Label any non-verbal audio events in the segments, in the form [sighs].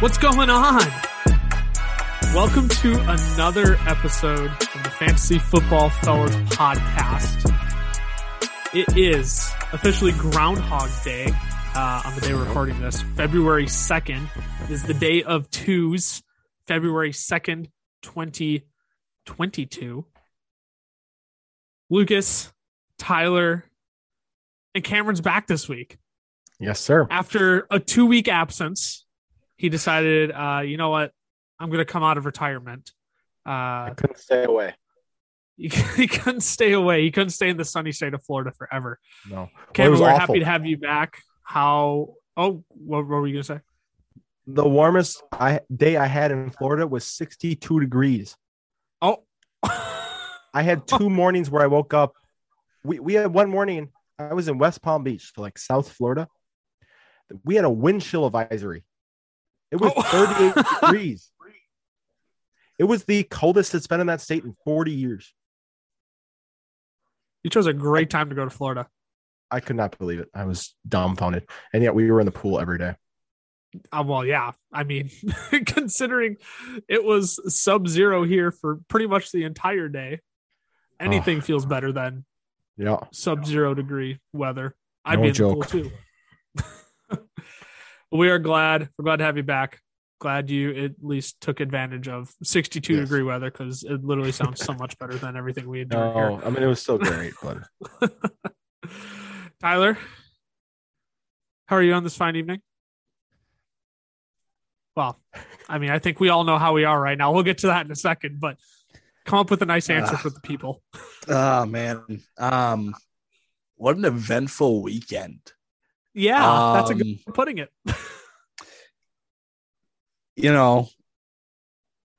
What's going on? Welcome to another episode of the Fantasy Football Fellas podcast. It is officially Groundhog Day uh, on the day we're recording this. February 2nd is the day of twos, February 2nd, 2022. Lucas, Tyler, and Cameron's back this week. Yes, sir. After a two week absence, he decided, uh, you know what? I'm going to come out of retirement. Uh, I couldn't stay away. he, [laughs] he couldn't stay away. He couldn't stay in the sunny state of Florida forever. No. Well, it Cameron, was we're awful. happy to have you back. How? Oh, what, what were you going to say? The warmest I, day I had in Florida was 62 degrees. Oh, I had [laughs] two mornings where I woke up. We, we had one morning, I was in West Palm Beach, so like South Florida. We had a wind chill advisory. It was Oh. [laughs] 38 degrees. It was the coldest it's been in that state in 40 years. you chose a great time to go to Florida. I could not believe it. I was dumbfounded. And yet we were in the pool every day. Uh, well, yeah. I mean, [laughs] considering it was sub zero here for pretty much the entire day, anything feels better than Yeah. sub zero degree weather. I'd No be in joke. the pool too. [laughs] we are glad. We're glad to have you back. Glad you at least took advantage of 62 Yes. degree weather because it literally sounds so much better than everything we endured here. No, I mean, it was still great, but [laughs] Tyler, how are you on this fine evening? Well, I mean, I think we all know how we are right now. We'll get to that in a second, but come up with a nice answer Ah. for the people. Oh man. Um what an eventful weekend. Yeah, that's a good Um, way of putting it. [laughs] You know,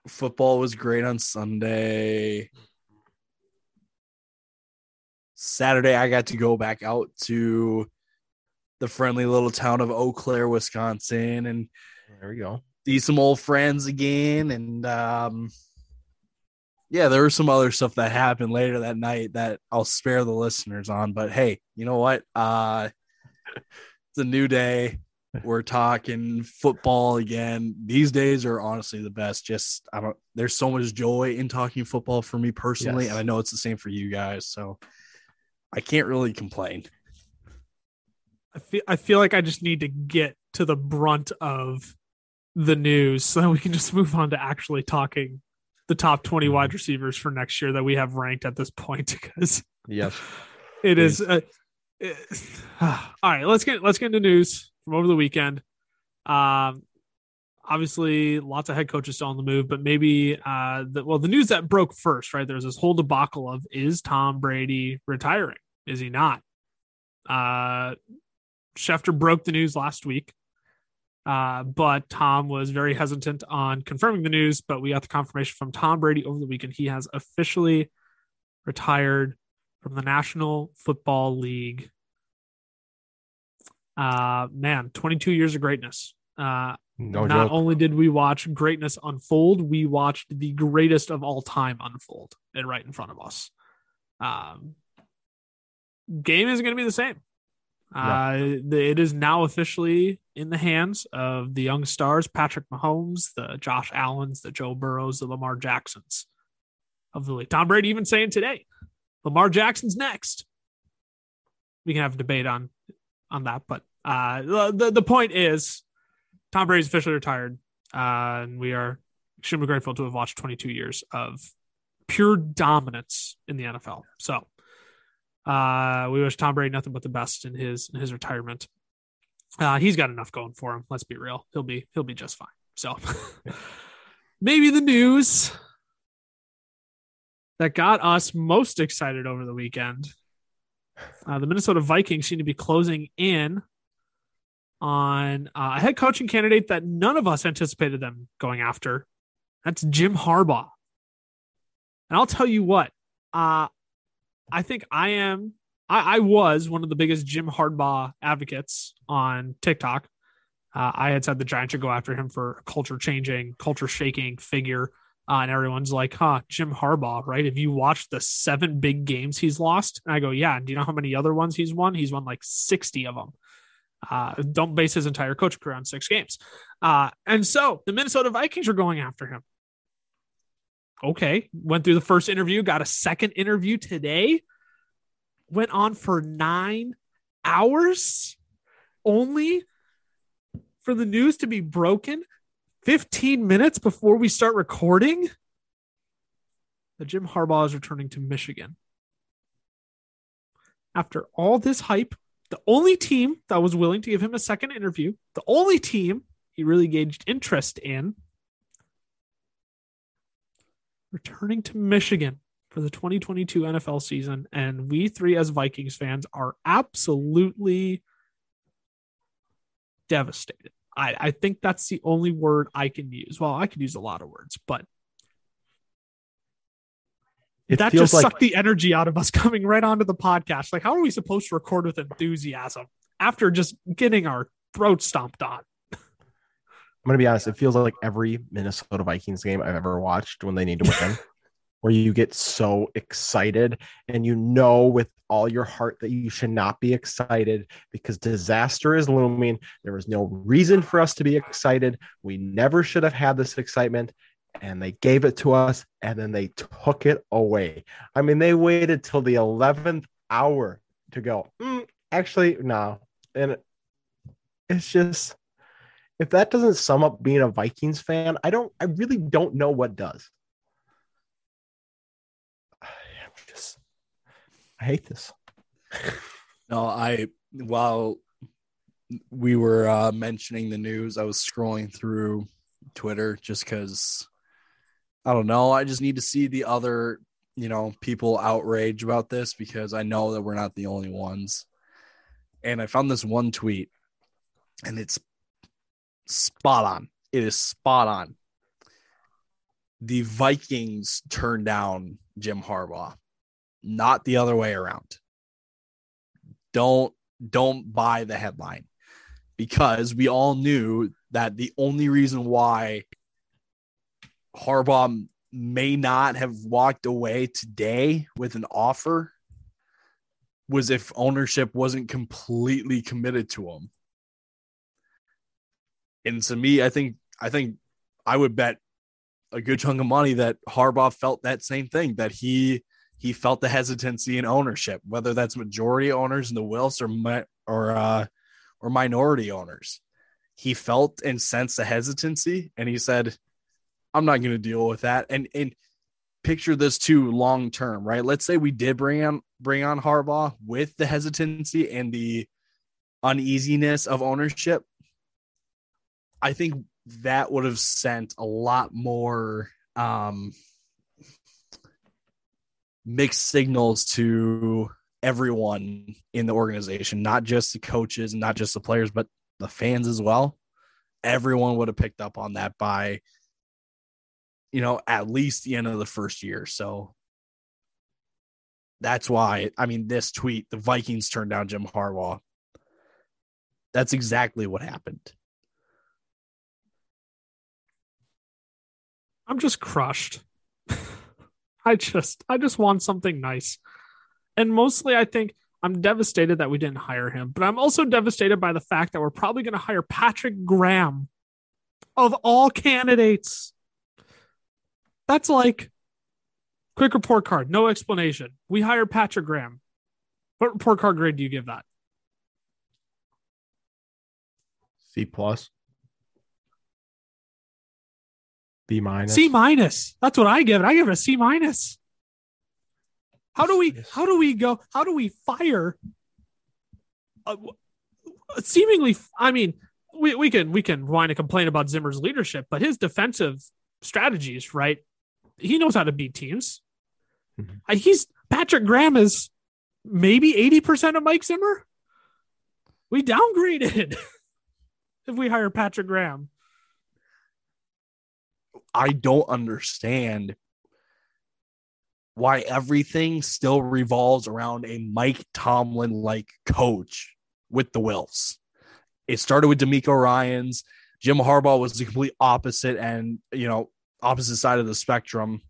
football was great on Sunday. Saturday I got to go back out to the friendly little town of Eau Claire, Wisconsin and there we go. see some old friends again and um yeah there was some other stuff that happened later that night that i'll spare the listeners on but hey you know what uh it's a new day we're talking football again these days are honestly the best just i don't there's so much joy in talking football for me personally Yes. and i know it's the same for you guys so i can't really complain I feel I feel like I just need to get to the brunt of the news so that we can just move on to actually talking the top 20 Mm-hmm. wide receivers for next year that we have ranked at this point [laughs] because Yes. it is uh, [sighs] all right let's get let's get into news from over the weekend um obviously lots of head coaches still on the move but maybe uh the, well the news that broke first right there's this whole debacle of is tom brady retiring is he not uh schefter broke the news last week uh, but Tom was very hesitant on confirming the news. But we got the confirmation from Tom Brady over the weekend. He has officially retired from the National Football League. Uh, man, 22 years of greatness. Uh, No not joke. only did we watch greatness unfold, we watched the greatest of all time unfold and right in front of us. Um, game is going to be the same. Uh, the, it is now officially in the hands of the young stars, Patrick Mahomes, the Josh Allens, the Joe Burrows, the Lamar Jacksons of the league. Tom Brady even saying today, Lamar Jackson's next. We can have a debate on on that, but uh, the, the point is, Tom Brady's officially retired, uh, and we are extremely grateful to have watched 22 years of pure dominance in the NFL. So, uh, we wish Tom Brady nothing but the best in his in his retirement. Uh, he's got enough going for him. Let's be real; he'll be he'll be just fine. So, [laughs] maybe the news that got us most excited over the weekend. Uh, the Minnesota Vikings seem to be closing in on uh, a head coaching candidate that none of us anticipated them going after. That's Jim Harbaugh. And I'll tell you what, uh, I think I am, I, I was one of the biggest Jim Harbaugh advocates on TikTok. Uh, I had said the Giants should go after him for a culture changing, culture shaking figure. Uh, and everyone's like, huh, Jim Harbaugh, right? If you watch the seven big games he's lost, and I go, yeah. And do you know how many other ones he's won? He's won like 60 of them. Uh, don't base his entire coach career on six games. Uh, and so the Minnesota Vikings are going after him. Okay, went through the first interview, got a second interview today, went on for nine hours only for the news to be broken 15 minutes before we start recording that Jim Harbaugh is returning to Michigan. After all this hype, the only team that was willing to give him a second interview, the only team he really gauged interest in, returning to Michigan for the 2022 NFL season. And we three, as Vikings fans, are absolutely devastated. I, I think that's the only word I can use. Well, I could use a lot of words, but It that just like sucked the energy out of us [laughs] coming right onto the podcast. Like, how are we supposed to record with enthusiasm after just getting our throats stomped on? I'm gonna be honest. It feels like every Minnesota Vikings game I've ever watched when they need to win, [laughs] where you get so excited and you know with all your heart that you should not be excited because disaster is looming. There was no reason for us to be excited. We never should have had this excitement, and they gave it to us, and then they took it away. I mean, they waited till the 11th hour to go. "Mm, actually, no, and it's just if that doesn't sum up being a Vikings fan, I don't I really don't know what does. I'm just I hate this. No, I while we were uh, mentioning the news, I was scrolling through Twitter just because I don't know. I just need to see the other, you know, people outrage about this because I know that we're not the only ones. And I found this one tweet, and it's spot on. It is spot on. The Vikings turned down Jim Harbaugh, not the other way around don't don't buy the headline because we all knew that the only reason why Harbaugh may not have walked away today with an offer was if ownership wasn't completely committed to him. And to me, I think I think I would bet a good chunk of money that Harbaugh felt that same thing that he he felt the hesitancy in ownership, whether that's majority owners in the Wilfs or or uh, or minority owners. He felt and sensed the hesitancy, and he said, "I'm not going to deal with that." And and picture this too long term, right? Let's say we did bring on bring on Harbaugh with the hesitancy and the uneasiness of ownership. I think that would have sent a lot more um, mixed signals to everyone in the organization, not just the coaches and not just the players, but the fans as well. Everyone would have picked up on that by, you know, at least the end of the first year. So that's why, I mean, this tweet, the Vikings turned down Jim Harbaugh. That's exactly what happened. I'm just crushed. I just I just want something nice. And mostly I think I'm devastated that we didn't hire him, but I'm also devastated by the fact that we're probably going to hire Patrick Graham of all candidates. That's like quick report card, no explanation. We hired Patrick Graham. What report card grade do you give that? C plus. B minus. C minus. That's what I give it. I give it a C minus. How do we? How do we go? How do we fire? A, a seemingly, I mean, we, we can we can whine and complain about Zimmer's leadership, but his defensive strategies, right? He knows how to beat teams. Mhm. Uh, He's Patrick Graham is maybe eighty percent of Mike Zimmer. We downgraded [laughs] if we hire Patrick Graham. I don't understand why everything still revolves around a Mike Tomlin like coach with the Wilfs. It started with DeMeco Ryans. Jim Harbaugh was the complete opposite and, you know, opposite side of the spectrum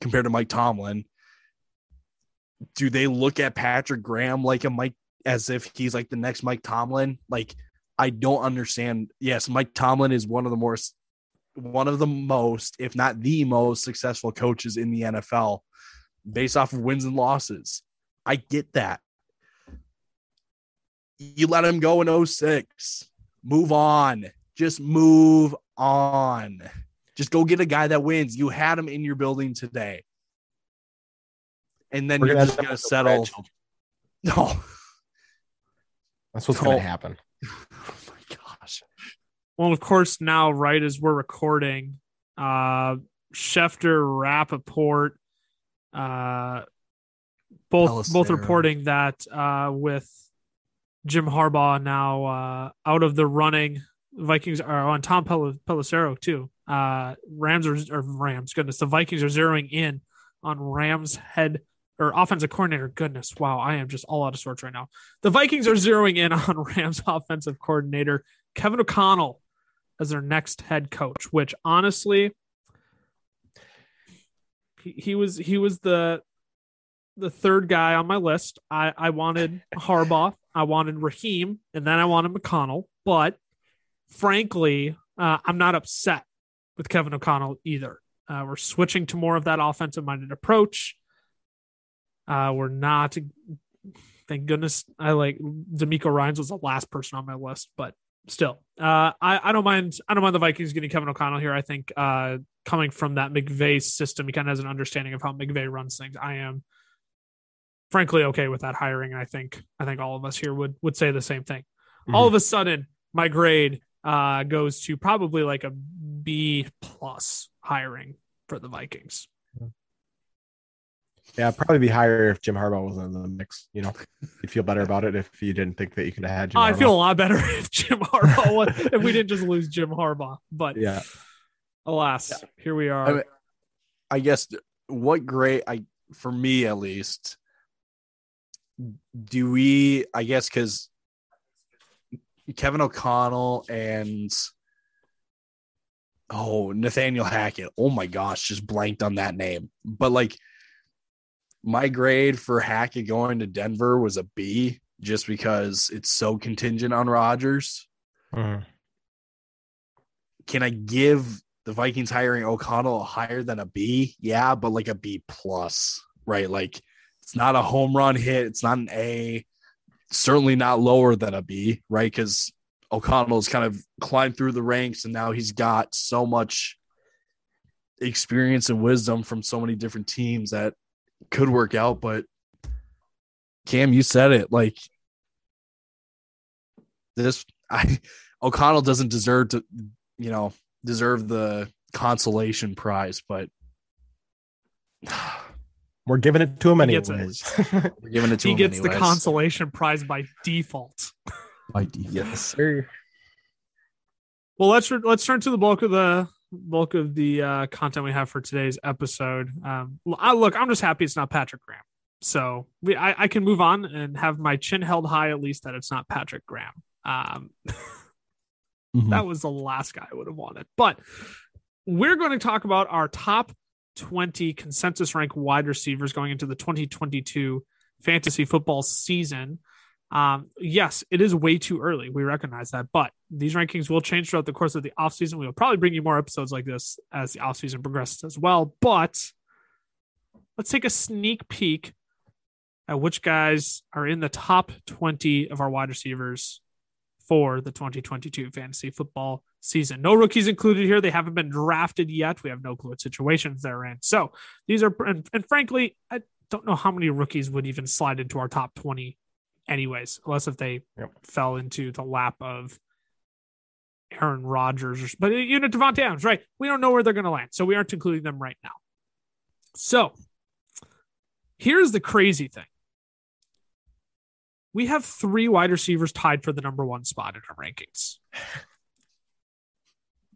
compared to Mike Tomlin. Do they look at Patrick Graham like a Mike as if he's like the next Mike Tomlin? Like I don't understand. Yes, Mike Tomlin is one of the more one of the most, if not the most successful coaches in the NFL based off of wins and losses. I get that. You let him go in 06. Move on. Just move on. Just go get a guy that wins. You had him in your building today. And then We're you're gonna just going to settle. [laughs] No. That's what's going to happen. Well, of course, now, right as we're recording, uh, Schefter, Rappaport, uh, both both reporting that uh, with Jim Harbaugh now uh, out of the running, Vikings are on Tom Pel- Pelissero too. Uh, Rams are or Rams, goodness, the Vikings are zeroing in on Rams head or offensive coordinator. Goodness, wow, I am just all out of sorts right now. The Vikings are zeroing in on [laughs] Rams offensive coordinator Kevin O'Connell as their next head coach, which honestly he, he was he was the the third guy on my list. I, I wanted [laughs] Harbaugh, I wanted Raheem, and then I wanted McConnell. But frankly, uh, I'm not upset with Kevin O'Connell either. Uh, we're switching to more of that offensive minded approach. Uh, we're not, thank goodness, I like DeMeco Ryans was the last person on my list, but still, uh, I, I don't mind. I don't mind the Vikings getting Kevin O'Connell here. I think uh, coming from that McVay system, he kind of has an understanding of how McVay runs things. I am frankly okay with that hiring. And I think I think all of us here would would say the same thing. All of a sudden, my grade uh, goes to probably like a B plus hiring for the Vikings. Yeah, it'd probably be higher if Jim Harbaugh wasn't in the mix. You know, you'd feel better about it if you didn't think that you could have had Jim. I feel a lot better [laughs] if Jim Harbaugh was, if we didn't just lose Jim Harbaugh. But yeah. alas, here we are. I mean, I guess what great I for me at least do we I guess cuz Kevin O'Connell and oh Nathaniel Hackett. Oh my gosh, just blanked on that name. But like my grade for Hackett going to Denver was a B just because it's so contingent on Rodgers. Mhm. can I give the Vikings hiring O'Connell a higher than a B? Yeah, but like a B plus, right? Like it's not a home run hit. It's not an A. Certainly not lower than a B, right? Because O'Connell's kind of climbed through the ranks and now he's got so much experience and wisdom from so many different teams that could work out. But Cam, you said it like this. [laughs] I O'Connell doesn't deserve to, you know, deserve the consolation prize, but [sighs] We're giving it to him He gets we're [laughs] giving it to he him He gets the consolation prize by default. by default. yes, sir. Well, let's let's turn to the bulk of the bulk of the uh, content we have for today's episode. Um, I, look, I'm just happy it's not Patrick Graham, so we I, I can move on and have my chin held high at least that it's not Patrick Graham. Um, [laughs] Mhm. that was the last guy I would have wanted, but we're going to talk about our top 20 consensus rank wide receivers going into the 2022 fantasy football season. Um, yes, it is way too early. We recognize that, but these rankings will change throughout the course of the offseason. We will probably bring you more episodes like this as the offseason progresses as well. But let's take a sneak peek at which guys are in the top 20 of our wide receivers for the 2022 fantasy football season. No rookies included here. They haven't been drafted yet. We have no clue what situations they're in. So these are, and, and frankly, I don't know how many rookies would even slide into our top 20 anyways, unless if they Yep. fell into the lap of Aaron Rodgers, or, but uh, you know, Davante Adams, right? We don't know where they're going to land. So we aren't including them right now. So here's the crazy thing. We have three wide receivers tied for the number one spot in our rankings. [laughs]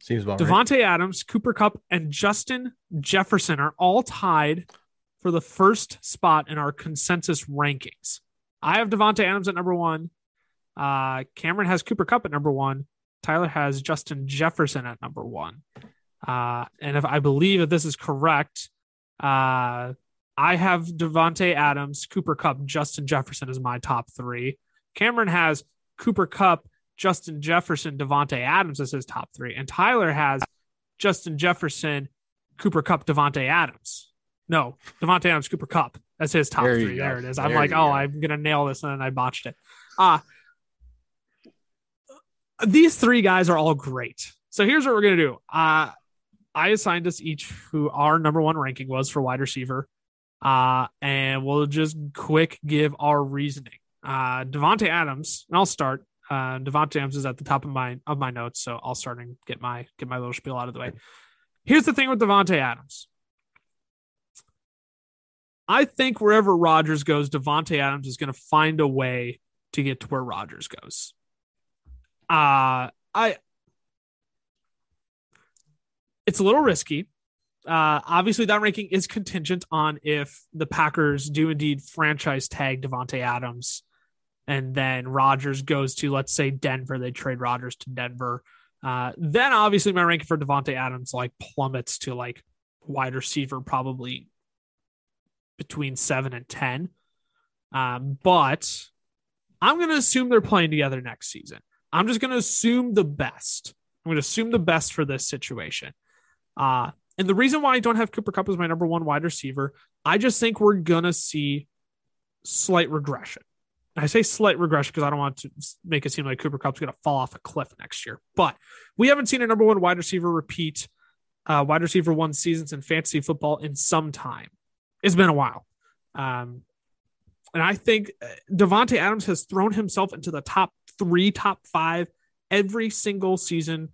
Seems about right. Davante Adams, Cooper Kupp, and Justin Jefferson are all tied for the first spot in our consensus rankings. I have Davante Adams at number one. Uh, Cameron has Cooper Kupp at number one. Tyler has Justin Jefferson at number one. Uh, and if I believe that this is correct, uh, I have Davante Adams, Cooper Kupp, Justin Jefferson as my top three. Cameron has Cooper Kupp, Justin Jefferson, Davante Adams as his top three, and Tyler has Justin Jefferson, Cooper Kupp, Davante Adams. No, Davante Adams, Cooper Kupp as his top There three. go. There it is. I'm like, oh, go. I'm gonna nail this, and then I botched it. Uh these three guys are all great. So here's what we're gonna do. Uh I assigned us each who our number one ranking was for wide receiver. Uh, and we'll just quick give our reasoning. Uh, Davante Adams, and I'll start. Uh, Davante Adams is at the top of my of my notes, so I'll start and get my get my little spiel out of the way. Here's the thing with Davante Adams. I think wherever Rodgers goes, Davante Adams is going to find a way to get to where Rodgers goes. Uh I it's a little risky. Uh, obviously, that ranking is contingent on if the Packers do indeed franchise tag Davante Adams, and then Rodgers goes to let's say Denver. They trade Rodgers to Denver. Uh, then obviously my ranking for Davante Adams like plummets to like wide receiver, probably between seven and ten. Um, but I'm going to assume they're playing together next season. I'm just going to assume the best. I'm going to assume the best for this situation. Uh, and the reason why I don't have Cooper Kupp as my number one wide receiver, I just think we're going to see slight regression. I say slight regression because I don't want to make it seem like Cooper Kupp's going to fall off a cliff next year. But we haven't seen a number one wide receiver repeat uh, wide receiver one seasons in fantasy football in some time. It's been a while. Um, and I think uh, Davante Adams has thrown himself into the top three, top five every single season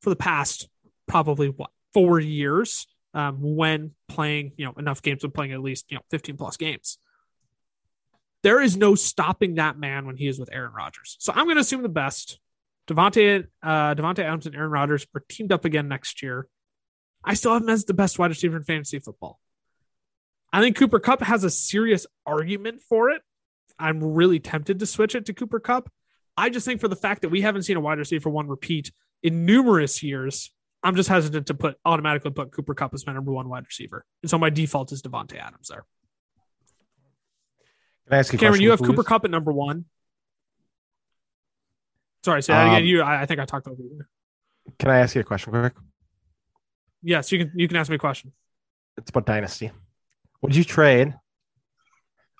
for the past probably what four years um, when playing you know enough games and playing at least you know 15 plus games. There is no stopping that man when he is with Aaron Rodgers. So I'm going to assume the best. Davante uh, Davante Adams and Aaron Rodgers are teamed up again next year. I still have him as the best wide receiver in fantasy football. I think Cooper Kupp has a serious argument for it. I'm really tempted to switch it to Cooper Kupp. I just think for the fact that we haven't seen a wide receiver one repeat in numerous years, I'm just hesitant to put automatically put Cooper Kupp as my number one wide receiver. And so my default is Davante Adams there. Can I ask you Cameron, question, you have please? Cooper Kupp at number one. Sorry, say that again. Um, You, I, I think I talked over you. Can I ask you a question quick? Yes, you can. You can ask me a question. It's about dynasty. Would you trade?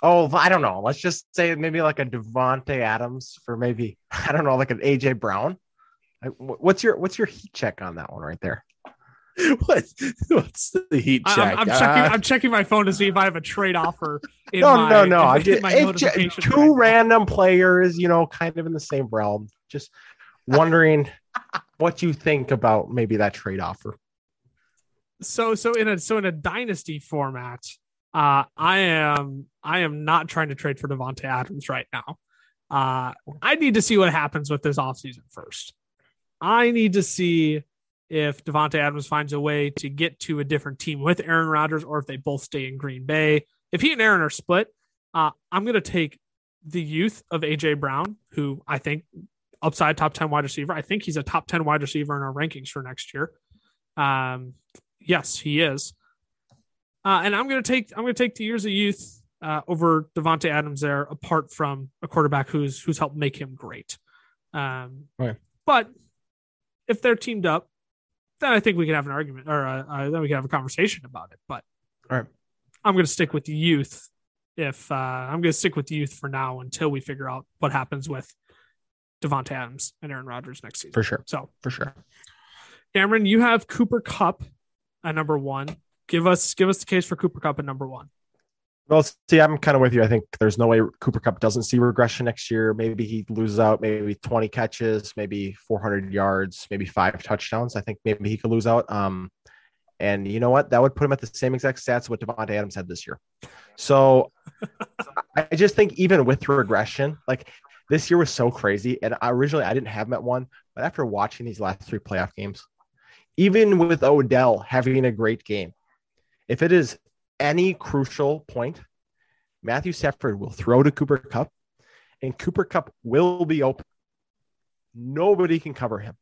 Oh, I don't know. Let's just say maybe like a Davante Adams for maybe [laughs] I don't know, like an AJ Brown. What's your what's your heat check on that one right there? [laughs] what? What's the heat check? I'm, I'm checking. Uh, I'm checking my phone to see if I have a trade offer. In no, my, no, no. In, I'm in just my it's ju- notifications two right now. random players, you know, kind of in the same realm. Just wondering what you think about maybe that trade offer. so so in a so in a dynasty format, uh, I am I am not trying to trade for Davante Adams right now. Uh, I need to see what happens with this offseason first. I need to see if Davante Adams finds a way to get to a different team with Aaron Rodgers, or if they both stay in Green Bay. If he and Aaron are split, uh, I'm going to take the youth of AJ Brown, who I think upside top 10 wide receiver. I think he's a top 10 wide receiver in our rankings for next year. Um, yes, he is. Uh, and I'm going to take I'm going to take the years of youth uh, over Davante Adams there, apart from a quarterback who's who's helped make him great. Um, Right. But if they're teamed up, then I think we can have an argument, or uh, uh, then we can have a conversation about it. But All right. I'm going to stick with the youth. If uh, I'm going to stick with the youth for now until we figure out what happens with Davante Adams and Aaron Rodgers next season. For sure. So, For sure. Cameron, you have Cooper Kupp at number one. Give us give us the case for Cooper Kupp at number one. Well, see, I'm kind of with you. I think there's no way Cooper Kupp doesn't see regression next year. Maybe he loses out, maybe 20 catches, maybe 400 yards, maybe five touchdowns. I think maybe he could lose out. Um, and you know what? That would put him at the same exact stats what Davante Adams had this year. So [laughs] I just think even with regression, like this year was so crazy. And originally I didn't have him at one, but after watching these last three playoff games, even with Odell having a great game, if it is any crucial point, Matthew Stafford will throw to Cooper Kupp, and Cooper Kupp will be open. Nobody can cover him.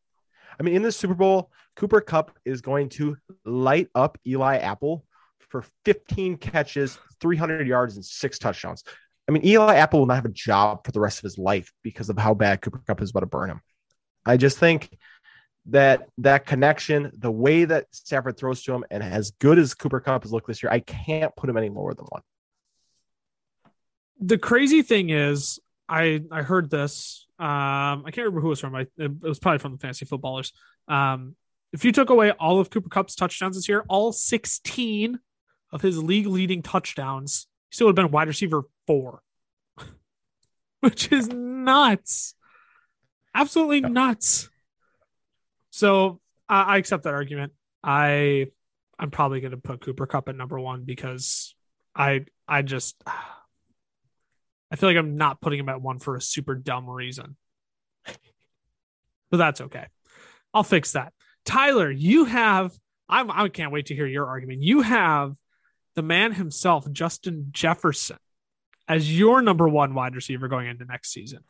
I mean, in the Super Bowl, Cooper Kupp is going to light up Eli Apple for 15 catches, 300 yards, and six touchdowns. I mean, Eli Apple will not have a job for the rest of his life because of how bad Cooper Kupp is about to burn him. I just think that that connection, the way that Stafford throws to him, and as good as Cooper Kupp has looked this year, I can't put him any lower than one. The crazy thing is, I I heard this. Um, I can't remember who it was from. I, it was probably from the fantasy footballers. Um, if you took away all of Cooper Kupp's touchdowns this year, all 16 of his league leading touchdowns, he still would have been wide receiver four, [laughs] which is nuts. Absolutely nuts. So I, I accept that argument. I I'm probably going to put Cooper Kupp at number one because I I just I feel like I'm not putting him at one for a super dumb reason. but that's okay. I'll fix that. Tyler, you have I'm I can't wait to hear your argument. You have the man himself, Justin Jefferson, as your number one wide receiver going into next season.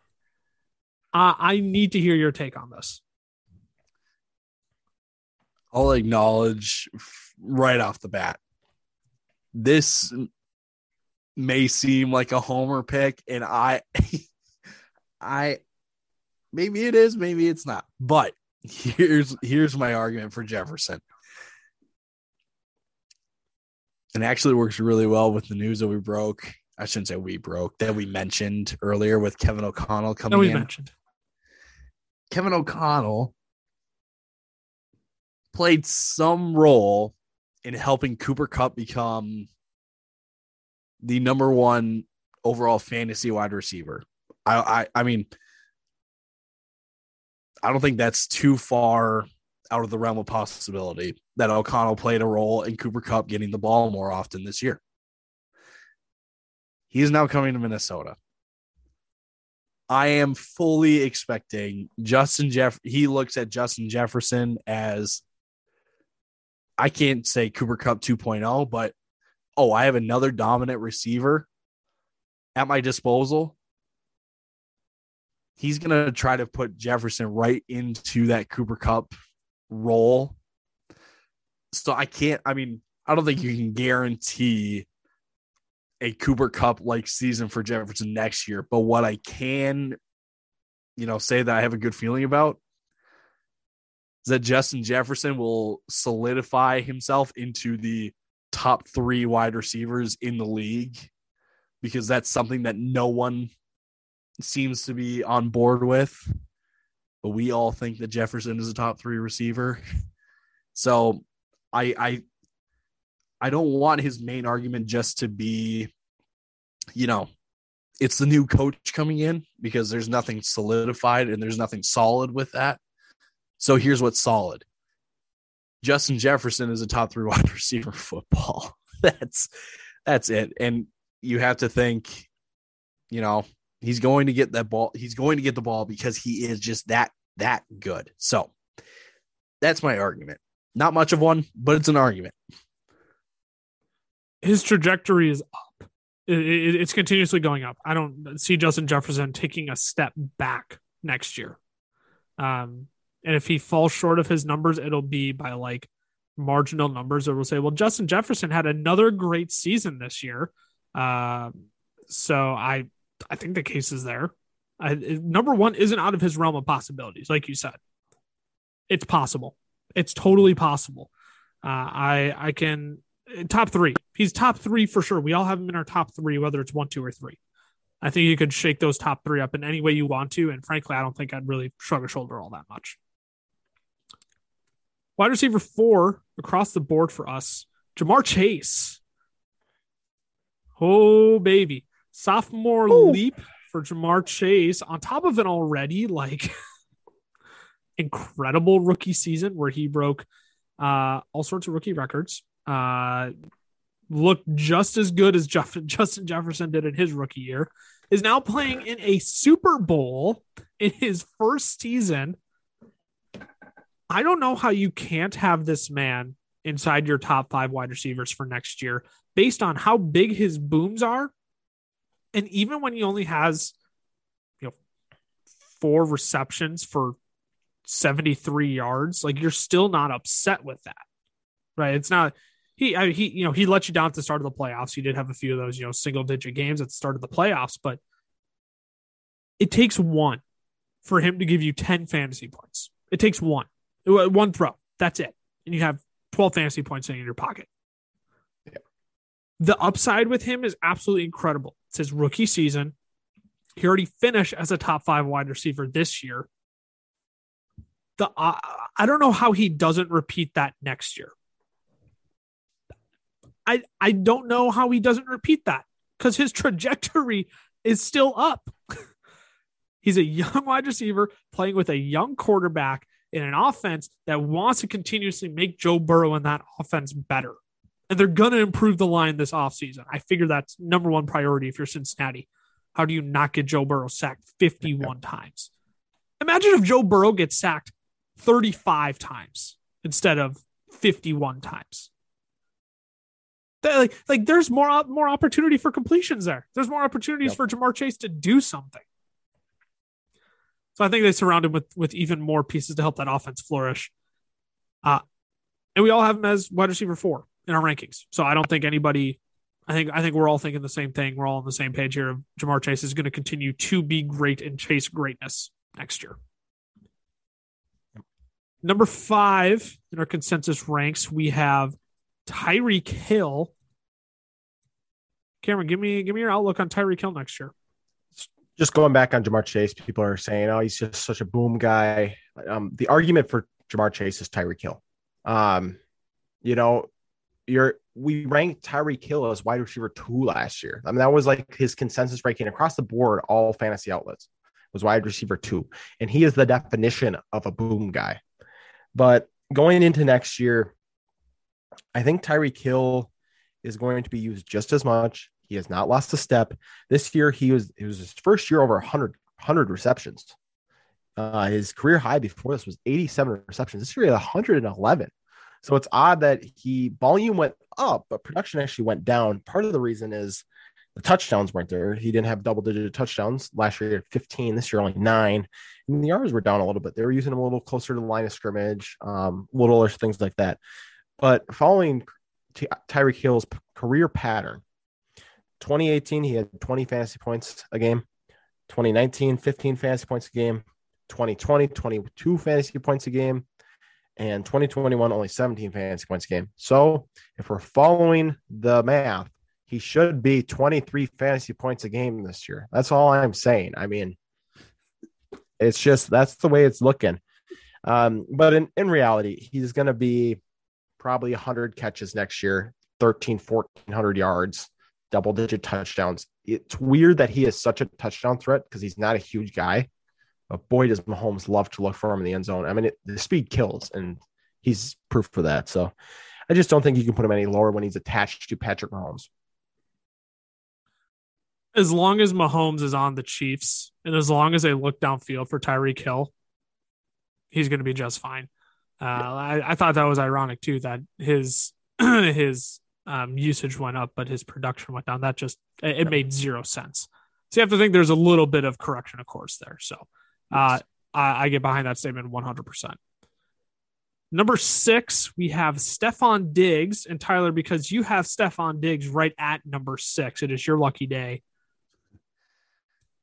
Uh, I need to hear your take on this. I'll acknowledge right off the bat. This may seem like a homer pick, and I, [laughs] I, maybe it is, maybe it's not. But here's here's my argument for Jefferson. And actually works really well with the news that we broke. I shouldn't say we broke that we mentioned earlier with Kevin O'Connell coming No, we in. mentioned. Kevin O'Connell played some role in helping Cooper Kupp become the number one overall fantasy wide receiver. I, I, I mean, I don't think that's too far out of the realm of possibility that O'Connell played a role in Cooper Kupp getting the ball more often this year. He is now coming to Minnesota. I am fully expecting Justin Jeff. He looks at Justin Jefferson as I can't say Cooper Kupp 2.0, but oh, I have another dominant receiver at my disposal. He's going to try to put Jefferson right into that Cooper Kupp role. So I can't, I mean, I don't think you can guarantee a Cooper Kupp like season for Jefferson next year. But what I can, you know, say that I have a good feeling about that Justin Jefferson will solidify himself into the top three wide receivers in the league because that's something that no one seems to be on board with. But we all think that Jefferson is a top three receiver. [laughs] So I I I don't want his main argument just to be, you know, it's the new coach coming in because there's nothing solidified and there's nothing solid with that. So here's what's solid. Justin Jefferson is a top three [laughs] wide receiver football. [laughs] That's that's it. And you have to think, you know, he's going to get that ball. He's going to get the ball because he is just that that good. So that's my argument. Not much of one, but it's an argument. His trajectory is up. It, it, it's continuously going up. I don't see Justin Jefferson taking a step back next year. Um, and if he falls short of his numbers, it'll be by like marginal numbers. Or we'll say, well, Justin Jefferson had another great season this year. Uh, so I, I think the case is there. I, number one isn't out of his realm of possibilities, like you said. It's possible. It's totally possible. Uh, I I can top three. He's top three for sure. We all have him in our top three, whether it's one, two, or three. I think you could shake those top three up in any way you want to. And frankly, I don't think I'd really shrug a shoulder all that much. Wide receiver four across the board for us, Ja'Marr Chase. Oh, baby. Sophomore Ooh. leap for Ja'Marr Chase on top of an already like [laughs] incredible rookie season where he broke uh, all sorts of rookie records. Uh, looked just as good as Jeff- [laughs] Justin Jefferson did in his rookie year. Is now playing in a Super Bowl in his first season. I don't know how you can't have this man inside your top five wide receivers for next year based on how big his booms are. And even when he only has, you know, four receptions for 73 yards, like you're still not upset with that, right? It's not, he, I, he, you know, he let you down at the start of the playoffs. He did have a few of those, you know, single digit games at the start of the playoffs, but it takes one. for him to give you 10 fantasy points. It takes one, one throw. That's it. And you have 12 fantasy points in your pocket. Yeah. The upside with him is absolutely incredible. It's his rookie season. He already finished as a top five wide receiver this year. The uh, I don't know how he doesn't repeat that next year. I I don't know how he doesn't repeat that because his [laughs] trajectory is still up. [laughs] He's a young wide receiver playing with a young quarterback in an offense that wants to continuously make Joe Burrow and that offense better. And they're going to improve the line this offseason. I figure that's number one priority if you're Cincinnati. How do you not get Joe Burrow sacked 51 [laughs] times? Imagine if Joe Burrow gets sacked 35 times instead of 51 times. Like, like there's more more opportunity for completions there. There's more opportunities yep. for Ja'Marr Chase to do something. So I think they surround him with with even more pieces to help that offense flourish. Uh, and we all have him as wide receiver four in our rankings. So I don't think anybody. I think I think we're all thinking the same thing. We're all on the same page here. Ja'Marr Chase is going to continue to be great and chase greatness next year. Number five in our consensus ranks, we have Tyreek Hill. Cameron, give me give me your outlook on Tyreek Hill next year. Just going back on Ja'Marr Chase, people are saying, "Oh, he's just such a boom guy." Um, the argument for Ja'Marr Chase is Tyreek Hill. Um, you know, you're we ranked Tyreek Hill as wide receiver two last year. I mean, that was like his consensus ranking across the board, all fantasy outlets was wide receiver two, and he is the definition of a boom guy. But going into next year, I think Tyreek Hill is going to be used just as much. He has not lost a step. This year, he was it was his first year over 100, 100 receptions. Uh, his career high before this was 87 receptions. This year, he had 111. So it's odd that he volume went up, but production actually went down. Part of the reason is the touchdowns weren't there. He didn't have double digit touchdowns last year 15, this year only nine. And the yards were down a little bit. They were using him a little closer to the line of scrimmage, um, little things like that. But following Ty- Tyreek Hill's career pattern, 2018, he had 20 fantasy points a game. 2019, 15 fantasy points a game. 2020, 22 fantasy points a game. And 2021, only 17 fantasy points a game. So if we're following the math, he should be 23 fantasy points a game this year. That's all I'm saying. I mean, it's just that's the way it's looking. Um, but in, in reality, he's going to be probably 100 catches next year, 13, 1400 yards, double digit touchdowns. It's weird that he is such a touchdown threat because he's not a huge guy. But boy, does Mahomes love to look for him in the end zone. I mean, it, the speed kills, and he's proof for that. So I just don't think you can put him any lower when he's attached to Patrick Mahomes. As long as Mahomes is on the Chiefs, and as long as they look downfield for Tyreek Hill, he's going to be just fine. Uh, I, I, thought that was ironic too that his [clears throat] his um, usage went up, but his production went down. That just it, it, made zero sense. So you have to think there's a little bit of correction, of course, there. So uh, I, I get behind that statement 100. percent Number six, we have Stefon Diggs and Tyler. Because you have Stefon Diggs right at number six, it is your lucky day.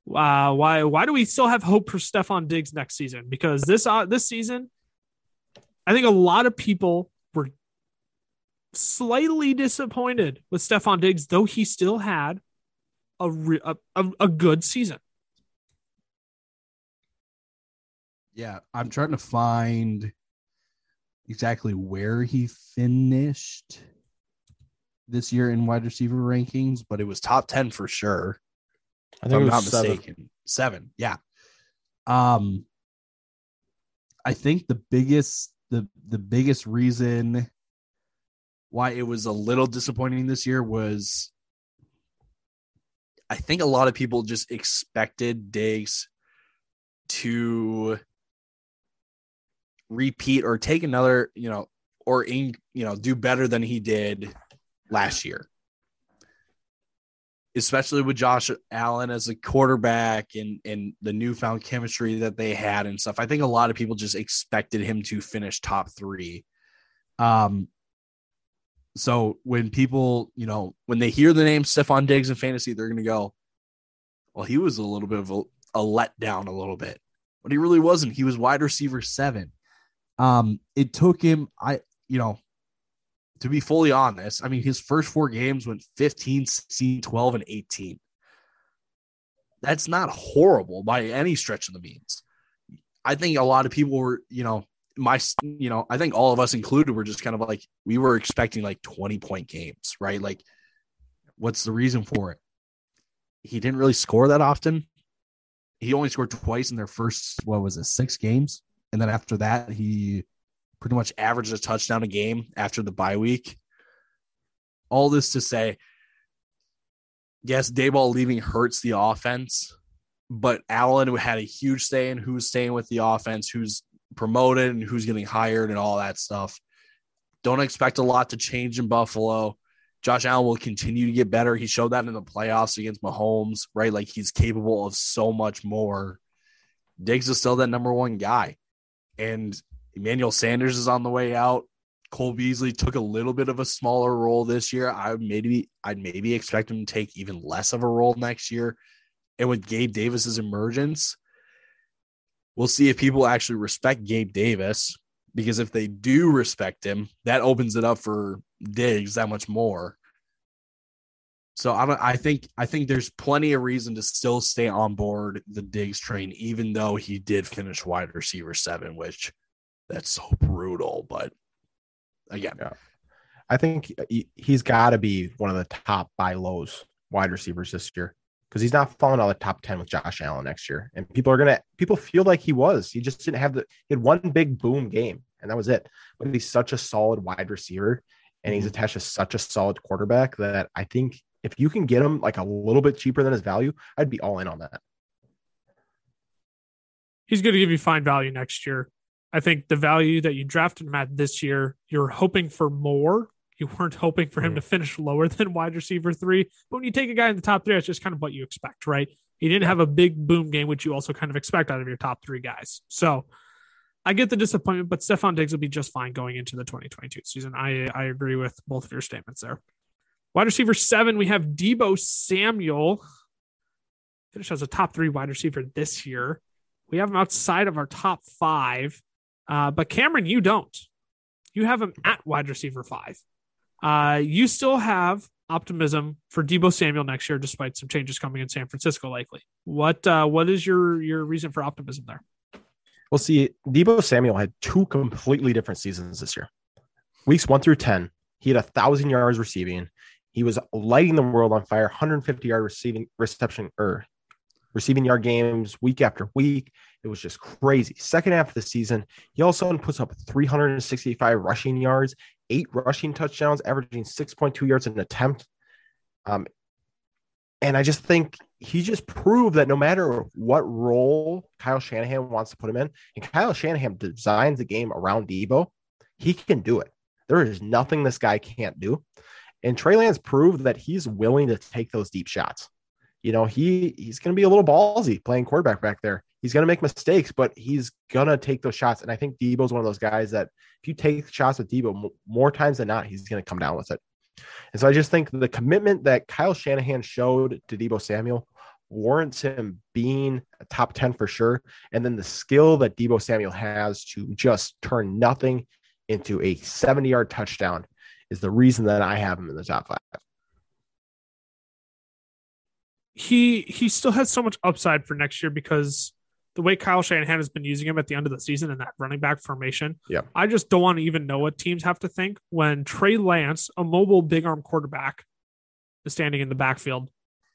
Uh, why why do we still have hope for Stefon Diggs next season? Because this uh, this season I think a lot of people slightly disappointed with Stefon Diggs, though he still had a, a, a, a good season. Yeah, I'm trying to find exactly where he finished this year in wide receiver rankings, but it was top 10 for sure. I think I'm not seven. mistaken. Seven. Yeah. Um I think the biggest the the biggest reason why it was a little disappointing this year was I think a lot of people just expected Diggs to repeat or take another, you know, or in, you know, do better than he did last year. Especially with Josh Allen as a quarterback and and the newfound chemistry that they had and stuff. I think a lot of people just expected him to finish top 3. Um so when people, you know, when they hear the name Stefon Diggs in fantasy, they're going to go, well, he was a little bit of a, a letdown a little bit. but he really wasn't. He was wide receiver seven. Um, it took him, I, you know, to be fully honest, I mean, his first four games went 15, 16, 12, and 18. That's not horrible by any stretch of the means. I think a lot of people were, you know, my, you know, I think all of us included were just kind of like, we were expecting like 20 point games, right? Like, what's the reason for it? He didn't really score that often. He only scored twice in their first, what was it, six games? And then after that, he pretty much averaged a touchdown a game after the bye week. All this to say, yes, Daboll leaving hurts the offense, but Allen had a huge say in who's staying with the offense, who's promoted, and who's getting hired, and all that stuff. Don't expect a lot to change in Buffalo. Josh Allen will continue to get better. He showed that in the playoffs against Mahomes, right? Like he's capable of so much more. Diggs is still that number one guy. And Emmanuel Sanders is on the way out. Cole Beasley took a little bit of a smaller role this year. I maybe I'd maybe expect him to take even less of a role next year. And with Gabe Davis's emergence, we'll see if people actually respect Gabe Davis. Because if they do respect him, that opens it up for Diggs that much more. So I, don't, I think I think there's plenty of reason to still stay on board the Diggs train, even though he did finish wide receiver seven, which that's so brutal. But again, yeah. I think he's got to be one of the top by lows wide receivers this year because he's not falling out of the top 10 with Josh Allen next year. And people are going to, people feel like he was. He just didn't have the, he had one big boom game and that was it. But he's such a solid wide receiver and he's mm-hmm. attached to such a solid quarterback that I think if you can get him like a little bit cheaper than his value, I'd be all in on that. He's going to give you fine value next year. I think the value that you drafted him at this year, you're hoping for more. You weren't hoping for him mm. to finish lower than [laughs] wide receiver three. But when you take a guy in the top three, it's just kind of what you expect, right? He didn't have a big boom game, which you also kind of expect out of your top three guys. So I get the disappointment, but Stefon Diggs will be just fine going into the 2022 season. I, I agree with both of your statements there. Wide receiver seven, we have Deebo Samuel. Finished as a top three wide receiver this year. We have him outside of our top five. Uh, but Cameron, you don't. You have him at wide receiver five. Uh, you still have optimism for Deebo Samuel next year, despite some changes coming in San Francisco, likely. What uh, what is your your reason for optimism there? Well, see, Deebo Samuel had two completely different seasons this year. Weeks one through ten, he had a thousand yards receiving. He was lighting the world on fire, 150 yard receiving reception or receiving yard games week after week. It was just crazy. Second half of the season, he also puts up 365 rushing yards, eight rushing touchdowns, averaging 6.2 yards an attempt. Um, and I just think he just proved that no matter what role Kyle Shanahan wants to put him in, and Kyle Shanahan designs the game around Deebo, he can do it. There is nothing this guy can't do. And Trey Lance proved that he's willing to take those deep shots you know, he he's going to be a little ballsy playing quarterback back there. He's going to make mistakes, but he's going to take those shots. And I think Deebo's one of those guys that if you take shots with Deebo more times than not, he's going to come down with it. And so I just think the commitment that Kyle Shanahan showed to Deebo Samuel warrants him being a top 10 for sure. And then the skill that Deebo Samuel has to just turn nothing into a 70 yard touchdown is the reason that I have him in the top five he he still has so much upside for next year because the way Kyle Shanahan has been using him at the end of the season in that running back formation. Yeah. I just don't want to even know what teams have to think when Trey Lance, a mobile big arm quarterback, is standing in the backfield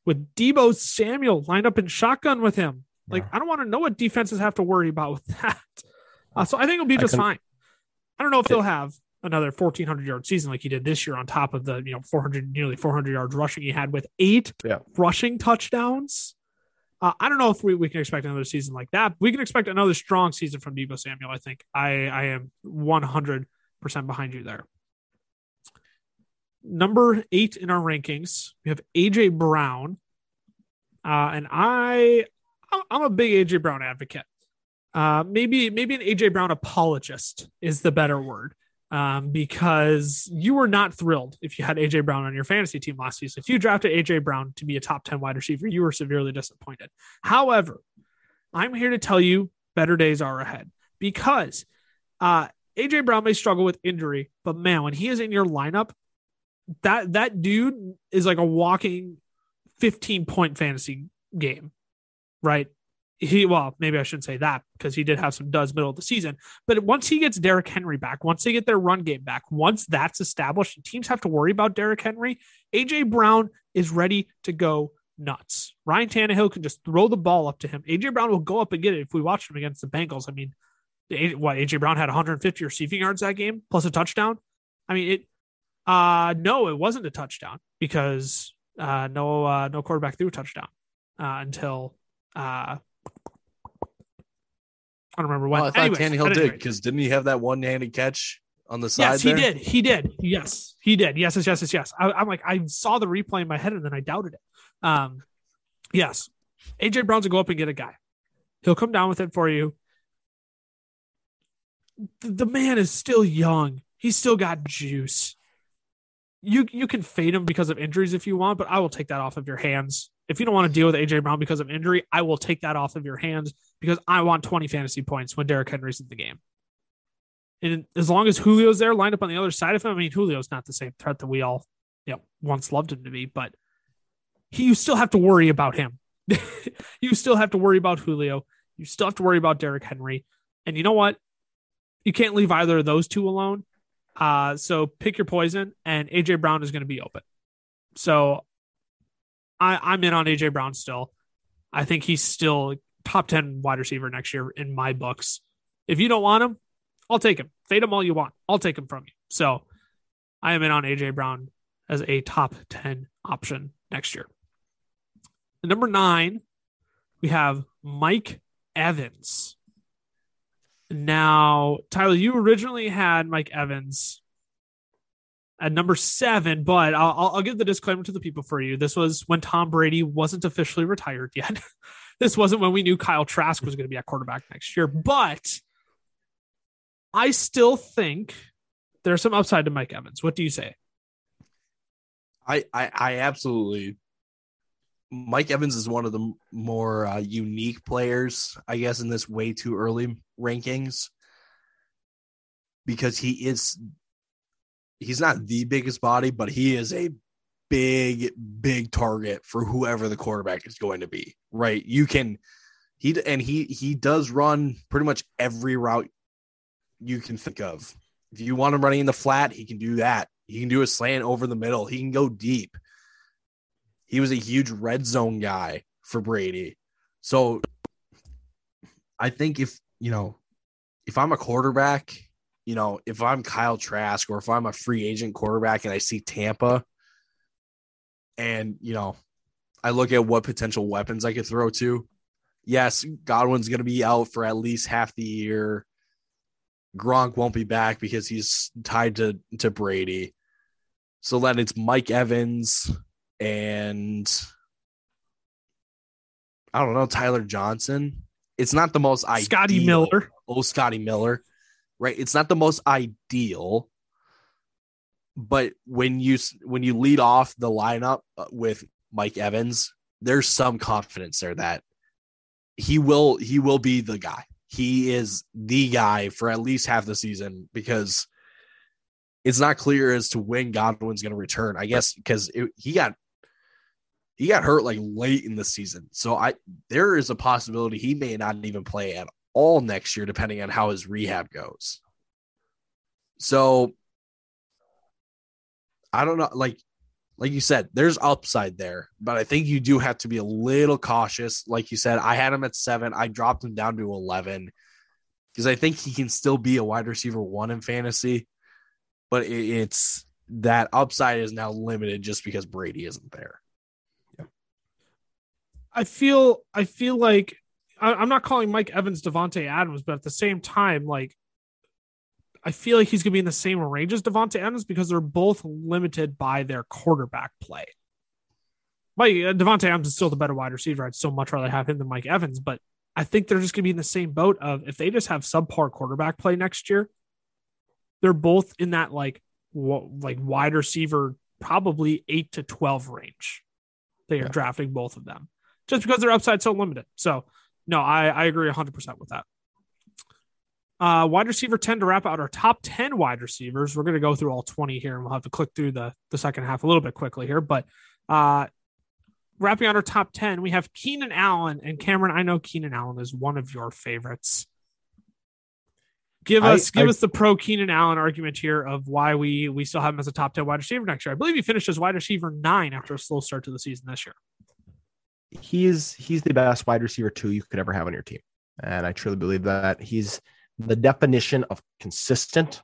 with Deebo Samuel lined up in shotgun with him. Like. I don't want to know what defenses have to worry about with that. Uh, so I think it'll be just I fine. I don't know if they'll have another 1400 yard season like he did this year on top of the you know 400 nearly 400 yards rushing he had with eight yeah. rushing touchdowns uh, i don't know if we, we can expect another season like that. We can expect another strong season from Deebo Samuel I think. I I am 100% behind you there. Number 8 in our rankings we have AJ Brown. Uh, and I I'm a big AJ Brown advocate. Uh, maybe maybe an AJ Brown apologist is the better word um, because you were not thrilled if you had AJ Brown on your fantasy team last season. If you drafted AJ Brown to be a top 10 wide receiver, you were severely disappointed. However, I'm here to tell you better days are ahead because uh, AJ Brown may struggle with injury, but man, when he is in your lineup, that that dude is like a walking 15 point fantasy game, right? He well, maybe I shouldn't say that because he did have some duds middle of the season. But once he gets Derrick Henry back, once they get their run game back, once that's established, teams have to worry about Derrick Henry. AJ Brown is ready to go nuts. Ryan Tannehill can just throw the ball up to him. AJ Brown will go up and get it if we watch him against the Bengals. I mean, what AJ Brown had 150 receiving yards that game plus a touchdown. I mean, it. Uh, no, it wasn't a touchdown because uh, no, uh, no quarterback threw a touchdown uh, until uh, I don't remember when. Well, I thought Anyways, Tannehill did because didn't he have that one-handed catch on the side? Yes, he there? did. He did. Yes, he did. Yes, yes, yes, yes, yes. I, I'm like, I saw the replay in my head and then I doubted it. Um, yes, AJ Brown's will go up and get a guy. He'll come down with it for you. The, the man is still young. He's still got juice. You you can fade him because of injuries if you want, but I will take that off of your hands. If you don't want to deal with AJ Brown because of injury, I will take that off of your hands because I want 20 fantasy points when Derrick Henry's in the game. And as long as Julio's there, lined up on the other side of him, I mean, Julio's not the same threat that we all you know, once loved him to be, but he, you still have to worry about him. [laughs] you still have to worry about Julio. You still have to worry about Derrick Henry. And you know what? You can't leave either of those two alone. Uh, so pick your poison, and AJ Brown is going to be open. So I, I'm in on AJ Brown still. I think he's still top 10 wide receiver next year in my books. If you don't want him, I'll take him. Fade him all you want. I'll take him from you. So I am in on AJ Brown as a top 10 option next year. Number nine, we have Mike Evans. Now, Tyler, you originally had Mike Evans at number seven, but I'll, I'll- give the disclaimer to the people for you. This was when Tom Brady wasn't officially retired yet. [laughs] this wasn't when we knew Kyle Trask was going to be at quarterback next year, but I still think there's some upside to Mike Evans. What do you say? I, I, I absolutely. Mike Evans is one of the more uh, unique players, I guess, in this way too early rankings because he is. He's not the biggest body, but he is a big, big target for whoever the quarterback is going to be. Right? You can, he and he he does run pretty much every route you can think of. If you want him running in the flat, he can do that. He can do a slant over the middle. He can go deep. He was a huge red zone guy for Brady. So I think if, you know, if I'm a quarterback, you know, if I'm Kyle Trask or if I'm a free agent quarterback and I see Tampa and, you know, I look at what potential weapons I could throw to. Yes, Godwin's going to be out for at least half the year. Gronk won't be back because he's tied to to Brady. So then it's Mike Evans and I don't know Tyler Johnson. It's not the most ideal. Scotty Miller. Oh, Scotty Miller, right? It's not the most ideal, but when you when you lead off the lineup uh, with Mike Evans, there's some confidence there that he will he will be the guy. He is the guy for at least half the season because it's not clear as to when Godwin's going to return. I guess because he got he got hurt like late in the season, so I there is a possibility he may not even play at all next year, depending on how his rehab goes. So I don't know, like like you said, there's upside there, but I think you do have to be a little cautious. Like you said, I had him at seven, I dropped him down to eleven because I think he can still be a wide receiver one in fantasy, but it's that upside is now limited just because Brady isn't there. Yeah. I feel I feel like I, I'm not calling Mike Evans Davante Adams, but at the same time, like I feel like he's gonna be in the same range as Davante Adams because they're both limited by their quarterback play. Mike uh, Davante Adams is still the better wide receiver. I'd so much rather have him than Mike Evans, but I think they're just gonna be in the same boat of if they just have subpar quarterback play next year, they're both in that like wa- like wide receiver, probably eight to twelve range. They are Yeah. drafting both of them just because their upside's so limited. So no, I, I agree 100% with that. Uh, wide receiver 10 to wrap out our top 10 wide receivers. We're going to go through all 20 here and we'll have to click through the, the second half a little bit quickly here. But uh, wrapping out our top 10, we have Keenan Allen. And Cameron, I know Keenan Allen is one of your favorites. Give us I, give I, us the pro Keenan Allen argument here of why we we still have him as a top 10 wide receiver next year. I believe he finished as wide receiver nine after a slow start to the season this year. He's he's the best wide receiver two you could ever have on your team. And I truly believe that he's the definition of consistent.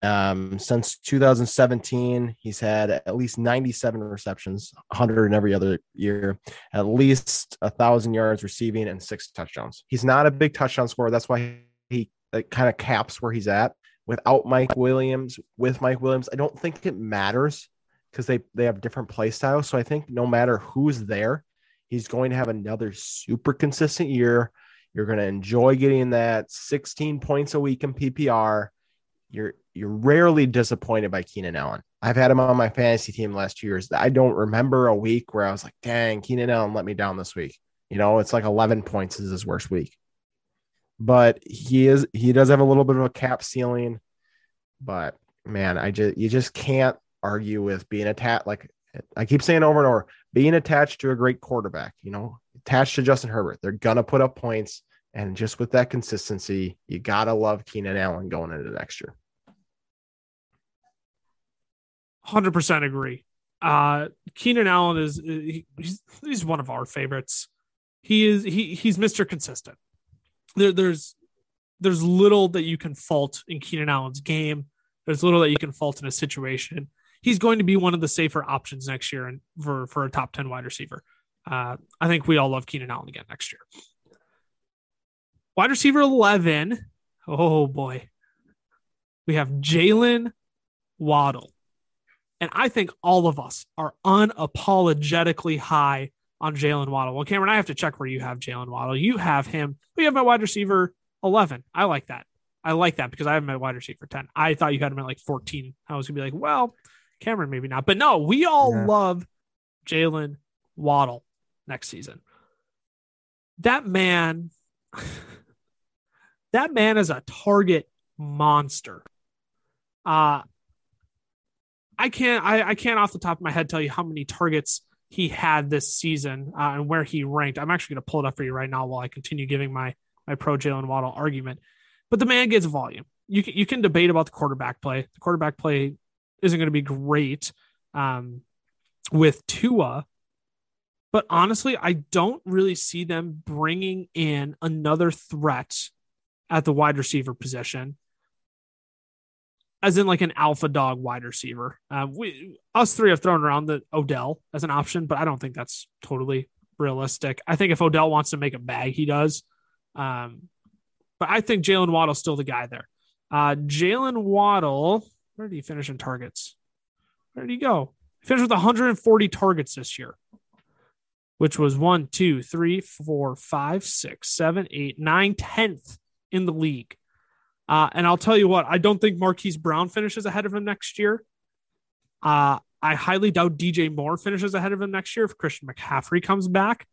Um, since 2017, he's had at least 97 receptions, 100 in every other year, at least a thousand yards receiving, and six touchdowns. He's not a big touchdown scorer. That's why he kind of caps where he's at. Without Mike Williams, with Mike Williams, I don't think it matters because they they have different play styles. So I think no matter who's there, he's going to have another super consistent year you're going to enjoy getting that 16 points a week in PPR. You're you're rarely disappointed by Keenan Allen. I've had him on my fantasy team last two years. I don't remember a week where I was like, "Dang, Keenan Allen let me down this week." You know, it's like 11 points is his worst week. But he is he does have a little bit of a cap ceiling. But man, I just you just can't argue with being attached. Like I keep saying over and over, being attached to a great quarterback. You know, attached to Justin Herbert. They're gonna put up points, and just with that consistency, you gotta love Keenan Allen going into next year. Hundred percent agree. Uh, Keenan Allen is he, he's, he's one of our favorites. He is he he's Mr. Consistent. There, there's there's little that you can fault in Keenan Allen's game. There's little that you can fault in a situation. He's going to be one of the safer options next year and for for a top 10 wide receiver. Uh, I think we all love Keenan Allen again next year. Wide receiver 11. Oh boy. We have Jalen Waddle. And I think all of us are unapologetically high on Jalen Waddle. Well, Cameron, I have to check where you have Jalen Waddle. You have him. We have my wide receiver 11. I like that. I like that because I have my wide receiver 10. I thought you had him at like 14. I was going to be like, well, Cameron, maybe not. But no, we all yeah. love Jalen Waddle next season. That man, [laughs] that man is a target monster. Uh I can't I, I can't off the top of my head tell you how many targets he had this season uh, and where he ranked. I'm actually going to pull it up for you right now while I continue giving my my pro Jalen Waddle argument. But the man gets volume. You can, you can debate about the quarterback play. The quarterback play isn't going to be great um, with Tua, but honestly, I don't really see them bringing in another threat at the wide receiver position, as in like an alpha dog wide receiver. Uh, we us three have thrown around the Odell as an option, but I don't think that's totally realistic. I think if Odell wants to make a bag, he does. Um, but I think Jalen Waddle's still the guy there. Uh, Jalen Waddle, where did he finish in targets? Where did he go? He finished with 140 targets this year which was one, two, three, four, five, six, seven, eight, nine, tenth in the league. Uh, and I'll tell you what, I don't think Marquise Brown finishes ahead of him next year. Uh, I highly doubt DJ Moore finishes ahead of him next year if Christian McCaffrey comes back.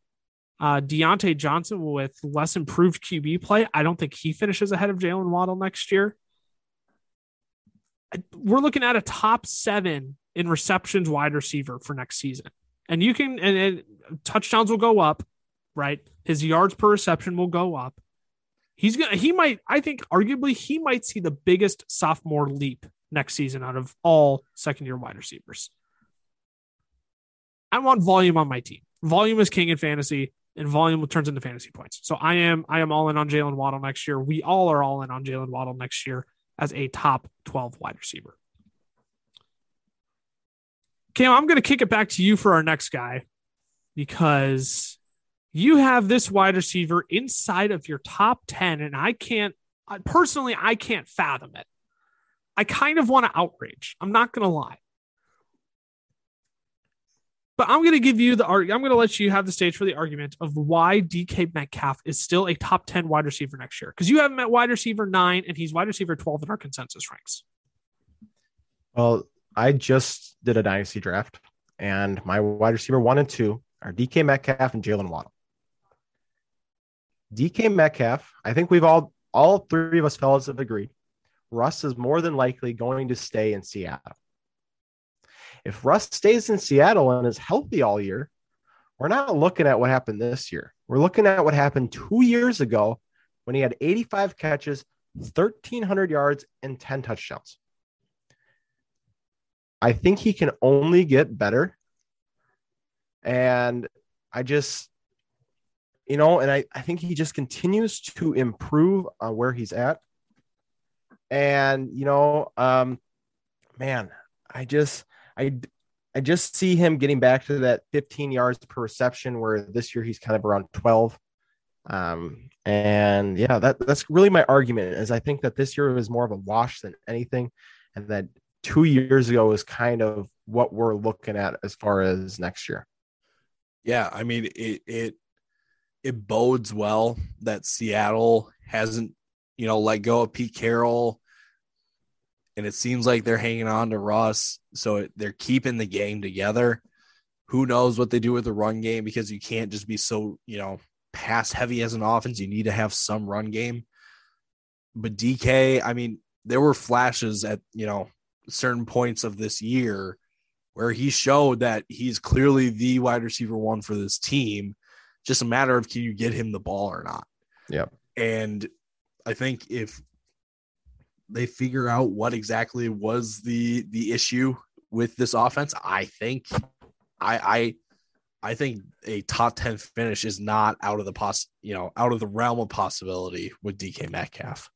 Uh, Diontae Johnson with less improved QB play, I don't think he finishes ahead of Jalen Waddle next year. We're looking at a top seven in receptions wide receiver for next season and you can and, and touchdowns will go up, right? His yards per reception will go up. He's gonna he might I think arguably he might see the biggest sophomore leap next season out of all second year wide receivers. I want volume on my team. Volume is king in fantasy, and volume turns into fantasy points. So I am I am all in on Jalen Waddle next year. We all are all in on Jalen Waddle next year as a top 12 wide receiver. Cam, I'm going to kick it back to you for our next guy because you have this wide receiver inside of your top 10, and I can't, personally, I can't fathom it. I kind of want to outrage. I'm not going to lie. But I'm going to give you the I'm going to let you have the stage for the argument of why DK Metcalf is still a top 10 wide receiver next year. Because you have him at wide receiver nine and he's wide receiver 12 in our consensus ranks. Well, I just did a dynasty draft, and my wide receiver one and two are DK Metcalf and Jalen Waddle. DK Metcalf, I think we've all all three of us fellas have agreed Russ is more than likely going to stay in Seattle. If Russ stays in Seattle and is healthy all year, we're not looking at what happened this year. We're looking at what happened two years ago when he had 85 catches, 1,300 yards, and 10 touchdowns. I think he can only get better. And I just, you know, and I, I think he just continues to improve on where he's at. And, you know, um, man, I just, I, I just see him getting back to that 15 yards per reception, where this year he's kind of around 12. Um, and yeah, that, that's really my argument is I think that this year was more of a wash than anything. And that two years ago is kind of what we're looking at as far as next year. Yeah, I mean it it it bodes well that Seattle hasn't, you know, let go of Pete Carroll and it seems like they're hanging on to Russ, so they're keeping the game together. Who knows what they do with the run game because you can't just be so, you know, pass heavy as an offense. You need to have some run game. But DK, I mean, there were flashes at, you know, certain points of this year where he showed that he's clearly the wide receiver one for this team. Just a matter of can you get him the ball or not? Yeah. And I think if they figure out what exactly was the the issue with this offense, I think I I I think a top 10 finish is not out of the poss you know, out of the realm of possibility with DK Metcalf.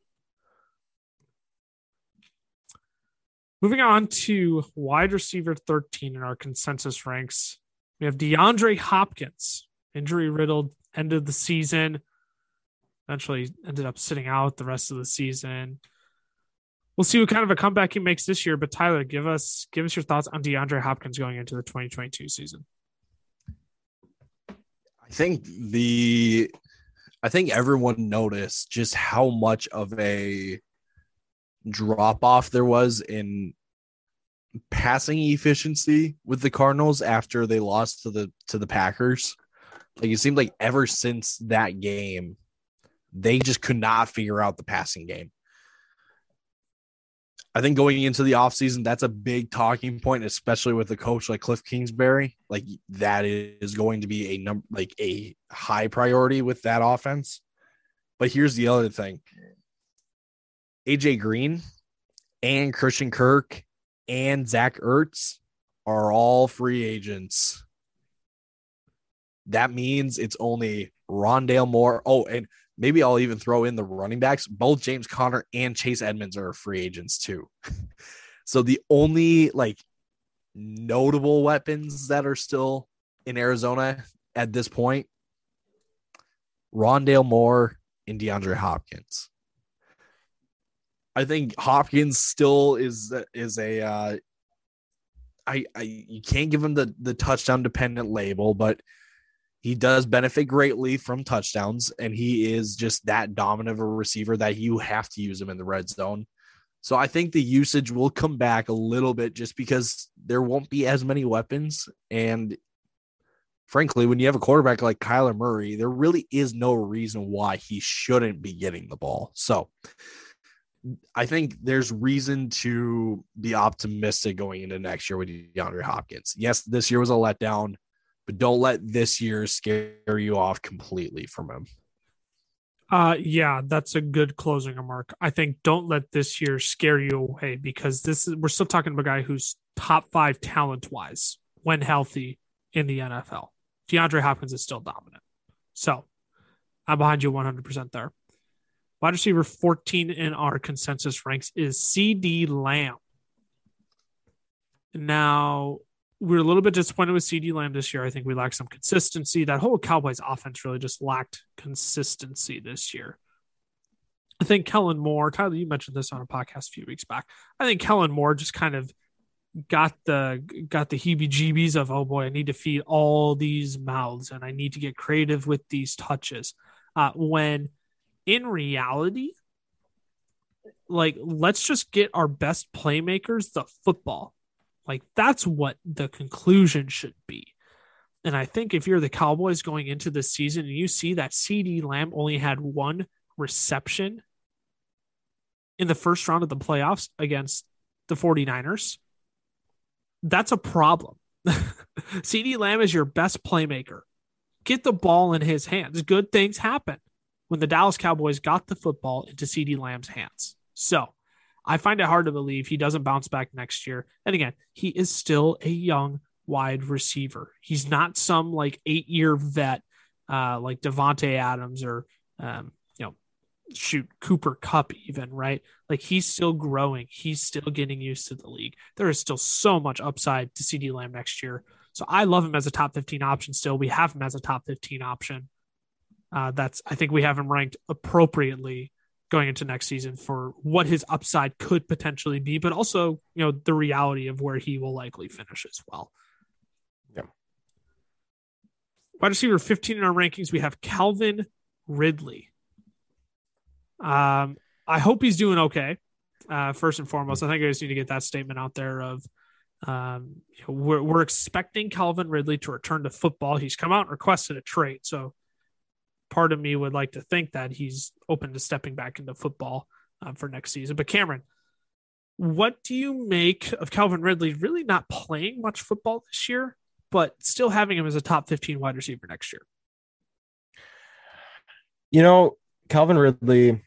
Moving on to wide receiver 13 in our consensus ranks, we have DeAndre Hopkins, injury riddled, ended the season, eventually ended up sitting out the rest of the season. We'll see what kind of a comeback he makes this year. But Tyler, give us give us your thoughts on DeAndre Hopkins going into the 2022 season. I think the I think everyone noticed just how much of a drop off there was in passing efficiency with the Cardinals after they lost to the to the Packers. Like it seemed like ever since that game, they just could not figure out the passing game. I think going into the offseason, that's a big talking point, especially with a coach like Cliff Kingsbury. Like that is going to be a number like a high priority with that offense. But here's the other thing. AJ Green and Christian Kirk and Zach Ertz are all free agents. That means it's only Rondale Moore. Oh, and maybe I'll even throw in the running backs. Both James Conner and Chase Edmonds are free agents too. [laughs] so the only like notable weapons that are still in Arizona at this point, Rondale Moore and DeAndre Hopkins. I think Hopkins still is is a uh, I, I you can't give him the the touchdown dependent label, but he does benefit greatly from touchdowns, and he is just that dominant of a receiver that you have to use him in the red zone. So I think the usage will come back a little bit just because there won't be as many weapons. And frankly, when you have a quarterback like Kyler Murray, there really is no reason why he shouldn't be getting the ball. So I think there's reason to be optimistic going into next year with DeAndre Hopkins. Yes, this year was a letdown, but don't let this year scare you off completely from him. Uh yeah, that's a good closing remark. I think don't let this year scare you away because this is we're still talking about a guy who's top five talent wise when healthy in the NFL. DeAndre Hopkins is still dominant. So I'm behind you 100% there. Wide receiver 14 in our consensus ranks is CeeDee Lamb. Now, we're a little bit disappointed with CeeDee Lamb this year. I think we lack some consistency. That whole Cowboys offense really just lacked consistency this year. I think Kellen Moore, Tyler, you mentioned this on a podcast a few weeks back. I think Kellen Moore just kind of got the got the heebie-jeebies of oh boy, I need to feed all these mouths and I need to get creative with these touches. Uh, when in reality, like let's just get our best playmakers the football. Like that's what the conclusion should be. And I think if you're the Cowboys going into the season and you see that CeeDee Lamb only had one reception in the first round of the playoffs against the 49ers, that's a problem. [laughs] CeeDee Lamb is your best playmaker. Get the ball in his hands. Good things happen when the Dallas Cowboys got the football into CeeDee Lamb's hands. So I find it hard to believe he doesn't bounce back next year. And again, he is still a young wide receiver. He's not some like eight year vet uh, like Davante Adams or um, you know shoot Cooper Kupp even right. Like he's still growing. He's still getting used to the league. There is still so much upside to CeeDee Lamb next year. So I love him as a top 15 option still. We have him as a top 15 option. Uh, that's I think we have him ranked appropriately going into next season for what his upside could potentially be, but also you know the reality of where he will likely finish as well. Yeah. Wide receiver 15 in our rankings, we have Calvin Ridley. Um, I hope he's doing okay. Uh, first and foremost, I think I just need to get that statement out there of um, you know, we're, we're expecting Calvin Ridley to return to football. He's come out and requested a trade. So part of me would like to think that he's open to stepping back into football uh, for next season. But Cameron, what do you make of Calvin Ridley really not playing much football this year, but still having him as a top 15 wide receiver next year? You know, Calvin Ridley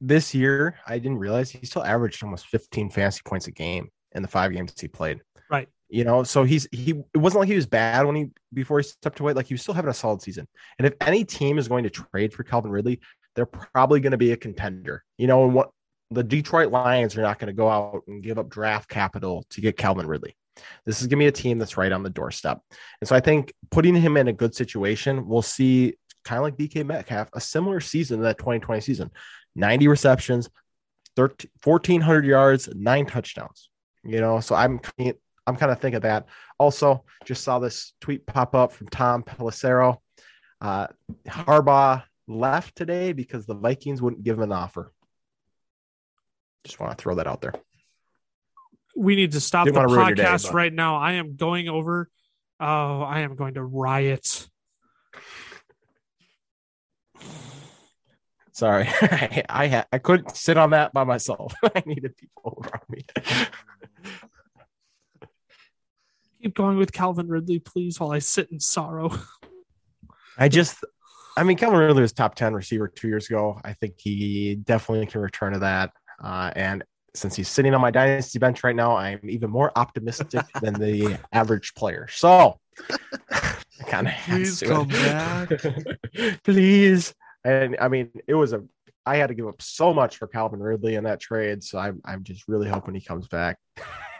this year, I didn't realize he still averaged almost 15 fantasy points a game in the five games he played. Right. You know, so he's he it wasn't like he was bad when he before he stepped away. Like he was still having a solid season. And if any team is going to trade for Calvin Ridley, they're probably going to be a contender. You know, and what the Detroit Lions are not going to go out and give up draft capital to get Calvin Ridley. This is going to be a team that's right on the doorstep. And so I think putting him in a good situation, we'll see kind of like DK Metcalf, a similar season to that 2020 season 90 receptions, 13, 1,400 yards, nine touchdowns. You know, so I'm I'm kind of thinking that. Also, just saw this tweet pop up from Tom Pelissero. Uh, Harbaugh left today because the Vikings wouldn't give him an offer. Just want to throw that out there. We need to stop Didn't the day, podcast but- right now. I am going over. Oh, I am going to riot. Sorry, [laughs] I I, had, I couldn't sit on that by myself. [laughs] I needed people around me. Keep going with Calvin Ridley, please, while I sit in sorrow. [laughs] I just, I mean, Calvin Ridley was top 10 receiver two years ago. I think he definitely can return to that. Uh, and since he's sitting on my dynasty bench right now, I'm even more optimistic [laughs] than the average player. So, [laughs] kind of Please come back. Please. And I mean, it was a, I had to give up so much for Calvin Ridley in that trade. So I'm, I'm just really hoping he comes back.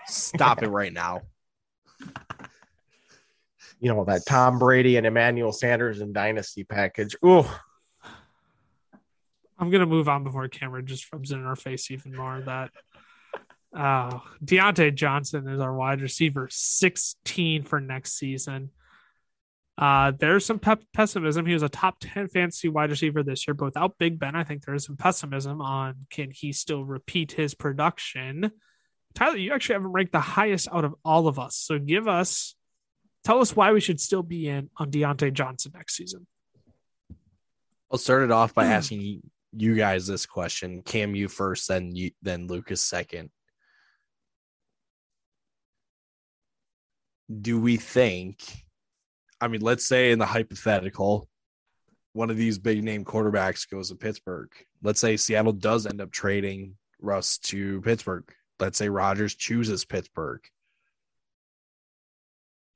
Stop it right now. You know, that Tom Brady and Emmanuel Sanders and dynasty package. Ooh. I'm gonna move on before Cameron just rubs it in our face even more. That uh, Diontae Johnson is our wide receiver, 16 for next season. Uh, there's some pep- pessimism. He was a top 10 fantasy wide receiver this year, but without Big Ben, I think there is some pessimism on can he still repeat his production. Tyler, you actually have him ranked the highest out of all of us. So give us, tell us why we should still be in on Diontae Johnson next season. I'll start it off by [clears throat] asking you, guys this question. Cam, you first, then you, then Lucas second. Do we think? I mean, let's say in the hypothetical, one of these big name quarterbacks goes to Pittsburgh. Let's say Seattle does end up trading Russ to Pittsburgh. Let's say Rodgers chooses Pittsburgh.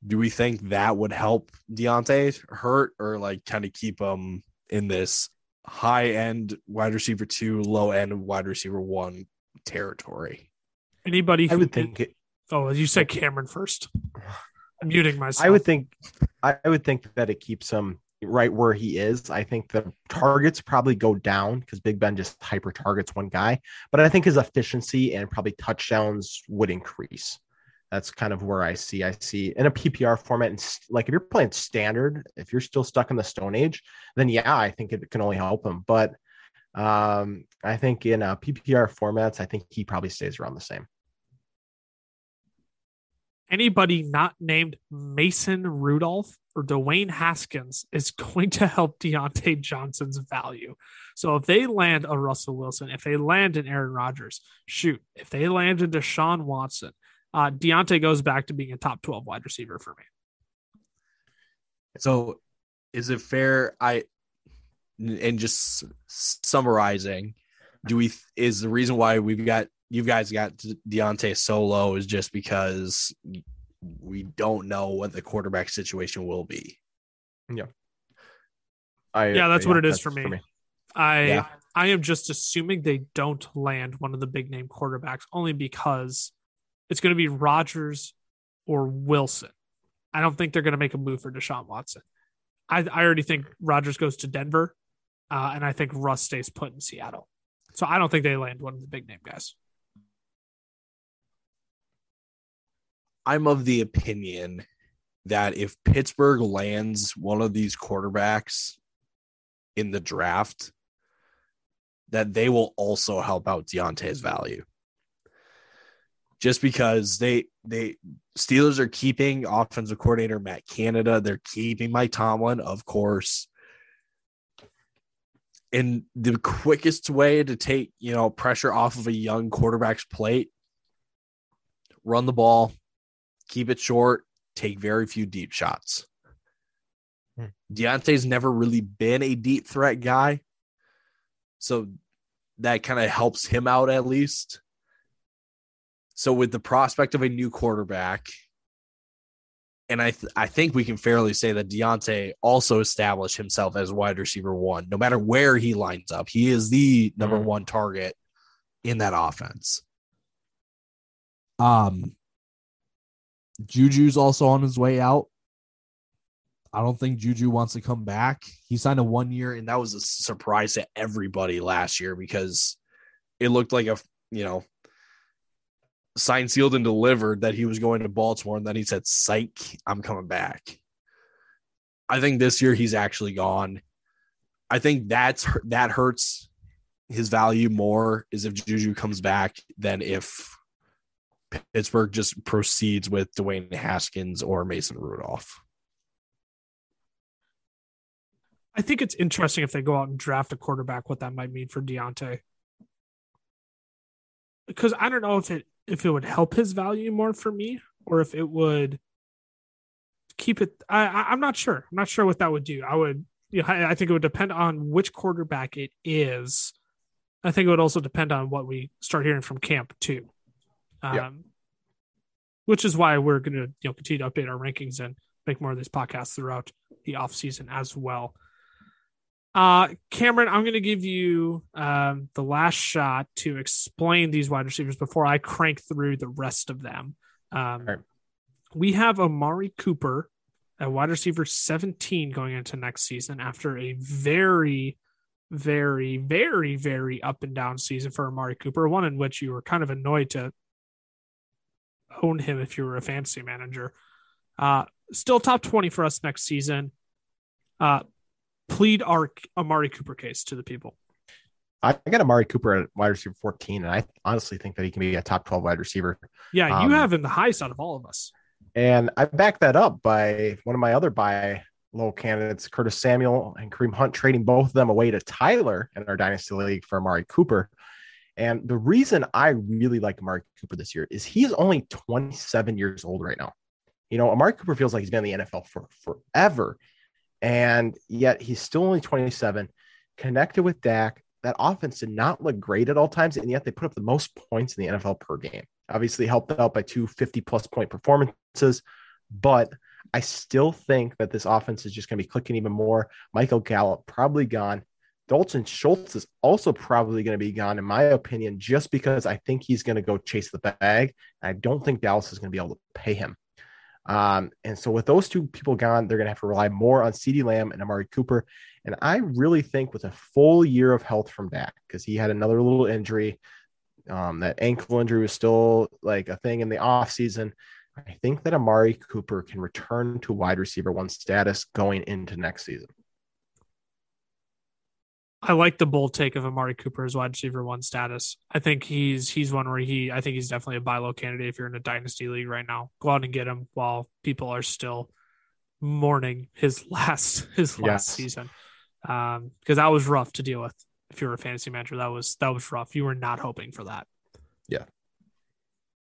Do we think that would help Diontae hurt or like kind of keep him in this high end wide receiver two, low end wide receiver one territory? Anybody who I would think it, Oh, you said Cameron first. I'm muting myself. I would think I would think that it keeps him right where he is. I think the targets probably go down because Big Ben just hyper targets one guy, but I think his efficiency and probably touchdowns would increase. That's kind of where I see. I see in a PPR format, and like if you're playing standard, if you're still stuck in the Stone Age, then yeah, I think it can only help him. But um, I think in uh, PPR formats, I think he probably stays around the same. Anybody not named Mason Rudolph or Dwayne Haskins is [laughs] going to help Diontae Johnson's value. So if they land a Russell Wilson, if they land an Aaron Rodgers, shoot, if they land a Deshaun Watson, uh, Diontae goes back to being a top 12 wide receiver for me. So is it fair? I, and just summarizing, do we, is the reason why we've got, you guys got Diontae so low is just because we don't know what the quarterback situation will be. Yeah. I, yeah, that's yeah, what it is for me. for me. I Yeah. I am just assuming they don't land one of the big name quarterbacks only because it's going to be Rodgers or Wilson. I don't think they're going to make a move for Deshaun Watson. I, I already think Rodgers goes to Denver, uh, and I think Russ stays put in Seattle. So I don't think they land one of the big name guys. I'm of the opinion that if Pittsburgh lands one of these quarterbacks in the draft, that they will also help out Diontae's value. Just because they they Steelers are keeping offensive coordinator Matt Canada, they're keeping Mike Tomlin, of course. And the quickest way to take, you know, pressure off of a young quarterback's plate, run the ball, keep it short, take very few deep shots. Hmm. Diontae's never really been a deep threat guy. So that kind of helps him out at least. So with the prospect of a new quarterback, and I th- I think we can fairly say that Diontae also established himself as wide receiver one. No matter where he lines up, he is the number Mhm. one target in that offense. Um, Juju's also on his way out. I don't think Juju wants to come back. He signed a one year, and that was a surprise to everybody last year because it looked like a you know signed, sealed, and delivered that he was going to Baltimore, and then he said, "Psych, I'm coming back." I think this year he's actually gone. I think that's that hurts his value more is if Juju comes back than if Pittsburgh just proceeds with Dwayne Haskins or Mason Rudolph. I think it's interesting if they go out and draft a quarterback, what that might mean for Diontae. Because I don't know if it if it would help his value more for me or if it would keep it. I, I'm not sure. I'm not sure what that would do. I would. You know, I, I think it would depend on which quarterback it is. I think it would also depend on what we start hearing from camp too. Um, Yeah. Which is why we're going to you know continue to update our rankings and make more of these podcasts throughout the off season as well. Uh, Cameron, I'm going to give you um, the last shot to explain these wide receivers before I crank through the rest of them. Um, right. We have Amari Cooper, a wide receiver 17 going into next season after a very, very, very, very up and down season for Amari Cooper, one in which you were kind of annoyed to own him if you were a fantasy manager. Uh, still top 20 for us next season. Uh, plead our Amari Cooper case to the people. I got Amari Cooper at wide receiver 14, and I honestly think that he can be a top 12 wide receiver. Yeah, you Um, have him the highest out of all of us. And I back that up by one of my other buy low candidates, Curtis Samuel and Kareem Hunt, trading both of them away to Tyler in our Dynasty League for Amari Cooper. And the reason I really like Amari Cooper this year is he's only 27 years old right now. You know, Amari Cooper feels like he's been in the NFL for forever. And yet he's still only 27, connected with Dak. That offense did not look great at all times, and yet they put up the most points in the NFL per game. Obviously, helped out by two 50 plus point performances, but I still think that this offense is just going to be clicking even more. Michael Gallup probably gone. Dalton Schultz is also probably going to be gone, in my opinion, just because I think he's going to go chase the bag. I don't think Dallas is going to be able to pay him. Um, and so with those two people gone, they're going to have to rely more on CeeDee Lamb and Amari Cooper. And I really think with a full year of health from Dak, because he had another little injury, um, that ankle injury was still like a thing in the offseason. I think that Amari Cooper can return to wide receiver one status going into next season. I like the bold take of Amari Cooper as wide receiver one status. I think he's he's one where he I think he's definitely a buy low candidate if you're in a dynasty league right now. Go out and get him while people are still mourning his [laughs] last his last Yes. season um because that was rough to deal with if you're a fantasy manager that was that was rough you were not hoping for that Yeah.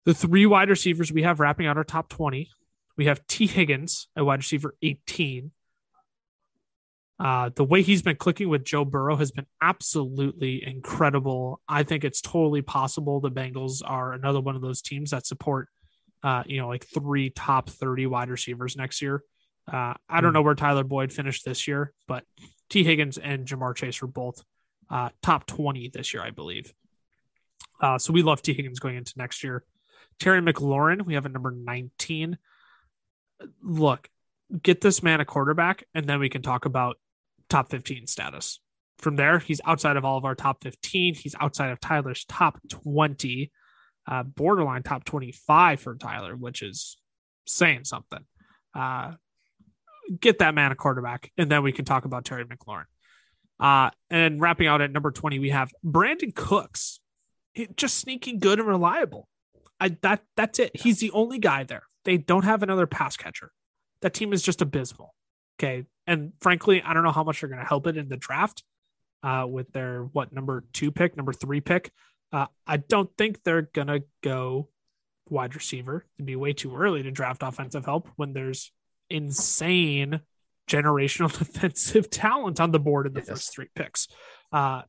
the three wide receivers we have wrapping out our top 20 we have Tee Higgins at wide receiver 18 uh, the way he's been clicking with Joe Burrow has been absolutely incredible. I think it's totally possible the Bengals are another one of those teams that support, uh, you know, like three top 30 wide receivers next year. Uh, I don't know where Tyler Boyd finished this year, but Tee Higgins and Ja'Marr Chase were both uh, top 20 this year, I believe. Uh, so we love Tee Higgins going into next year. Terry McLaurin, we have a number 19. Look, get this man a quarterback, and then we can talk about top 15 status. From there, he's outside of all of our top 15. He's outside of Tyler's top 20, uh, borderline top 25 for Tyler, which is saying something. Uh, get that man a quarterback, and then we can talk about Terry McLaurin. Uh, and wrapping out at number 20, we have Brandin Cooks. He, just sneaking good and reliable. I that that's it. He's the only guy there. They don't have another pass catcher. That team is just abysmal. Okay. And frankly, I don't know how much they're going to help it in the draft uh, with their what number two pick, number three pick. Uh, I don't think they're going to go wide receiver. It'd be way too early to draft offensive help when there's insane generational [laughs] defensive talent on the board in the Yes. first three picks. Uh,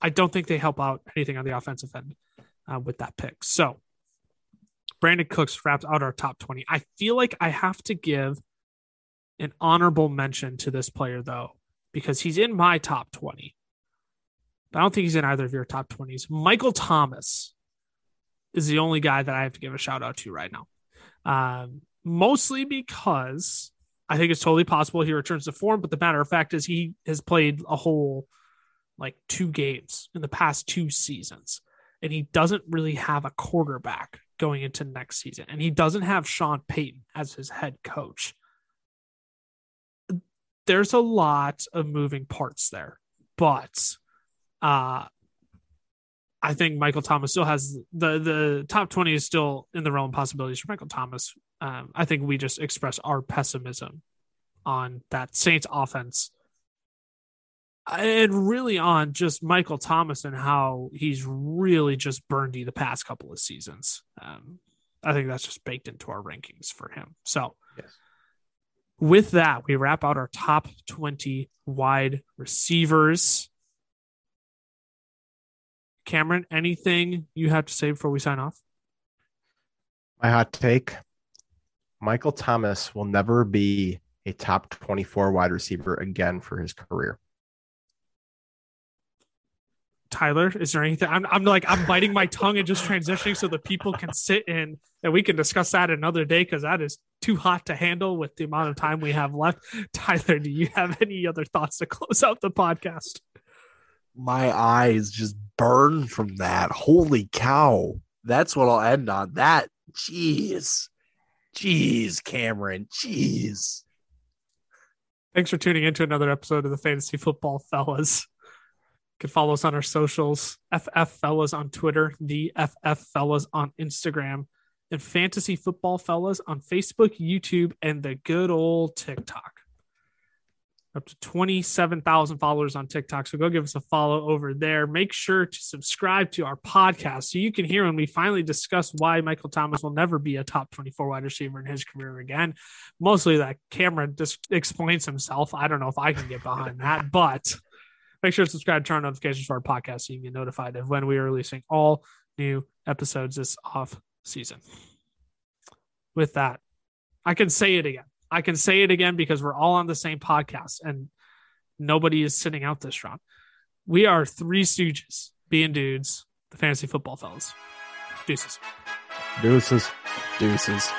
I don't think they help out anything on the offensive end uh, with that pick. So Brandin Cooks wrapped out our top 20. I feel like I have to give an honorable mention to this player, though, because he's in my top 20. But I don't think he's in either of your top 20s. Michael Thomas is the only guy that I have to give a shout out to right now. Um, mostly because I think it's totally possible he returns to form. But the matter of fact is, he has played a whole like two games in the past two seasons, and he doesn't really have a quarterback going into next season, and he doesn't have Sean Payton as his head coach. There's a lot of moving parts there, but uh, I think Michael Thomas still has the the top twenty is still in the realm of possibilities for Michael Thomas. Um, I think we just express our pessimism on that Saints offense and really on just Michael Thomas and how he's really just burned you the past couple of seasons. Um, I think that's just baked into our rankings for him. So, Yes. With that, we wrap out our top 20 wide receivers. Cameron, anything you have to say before we sign off? My hot take Michael Thomas will never be a top 24 wide receiver again for his career. Tyler, is there anything? I'm, I'm like, I'm biting my tongue and just transitioning so the people can sit in and we can discuss that another day because that is too hot to handle with the amount of time we have left. [laughs] Tyler, do you have any other thoughts to close out the podcast? My eyes just burn from that. Holy cow. That's what I'll end on. That, jeez. Jeez, Cameron. Jeez. Thanks for tuning into another episode of the Fantasy Football Fellas. You can follow us on our socials, FF Fellas on Twitter, the FF Fellas on Instagram, and Fantasy Football Fellas on Facebook, YouTube, and the good old TikTok. Up to 27,000 followers on TikTok. So go give us a follow over there. Make sure to subscribe to our podcast so you can hear when we finally discuss why Michael Thomas will never be a top 24 wide receiver in his career again mostly that Cameron just explains himself. I don't know if I can get behind that, [laughs] but make sure to subscribe, turn on notifications for our podcast so you can get notified of when we are releasing all new episodes this off season. With that, I can say it again. I can say it again because we're all on the same podcast and nobody is sitting out this round. We are three stooges, being dudes, the fantasy football fellas. Deuces. Deuces. Deuces.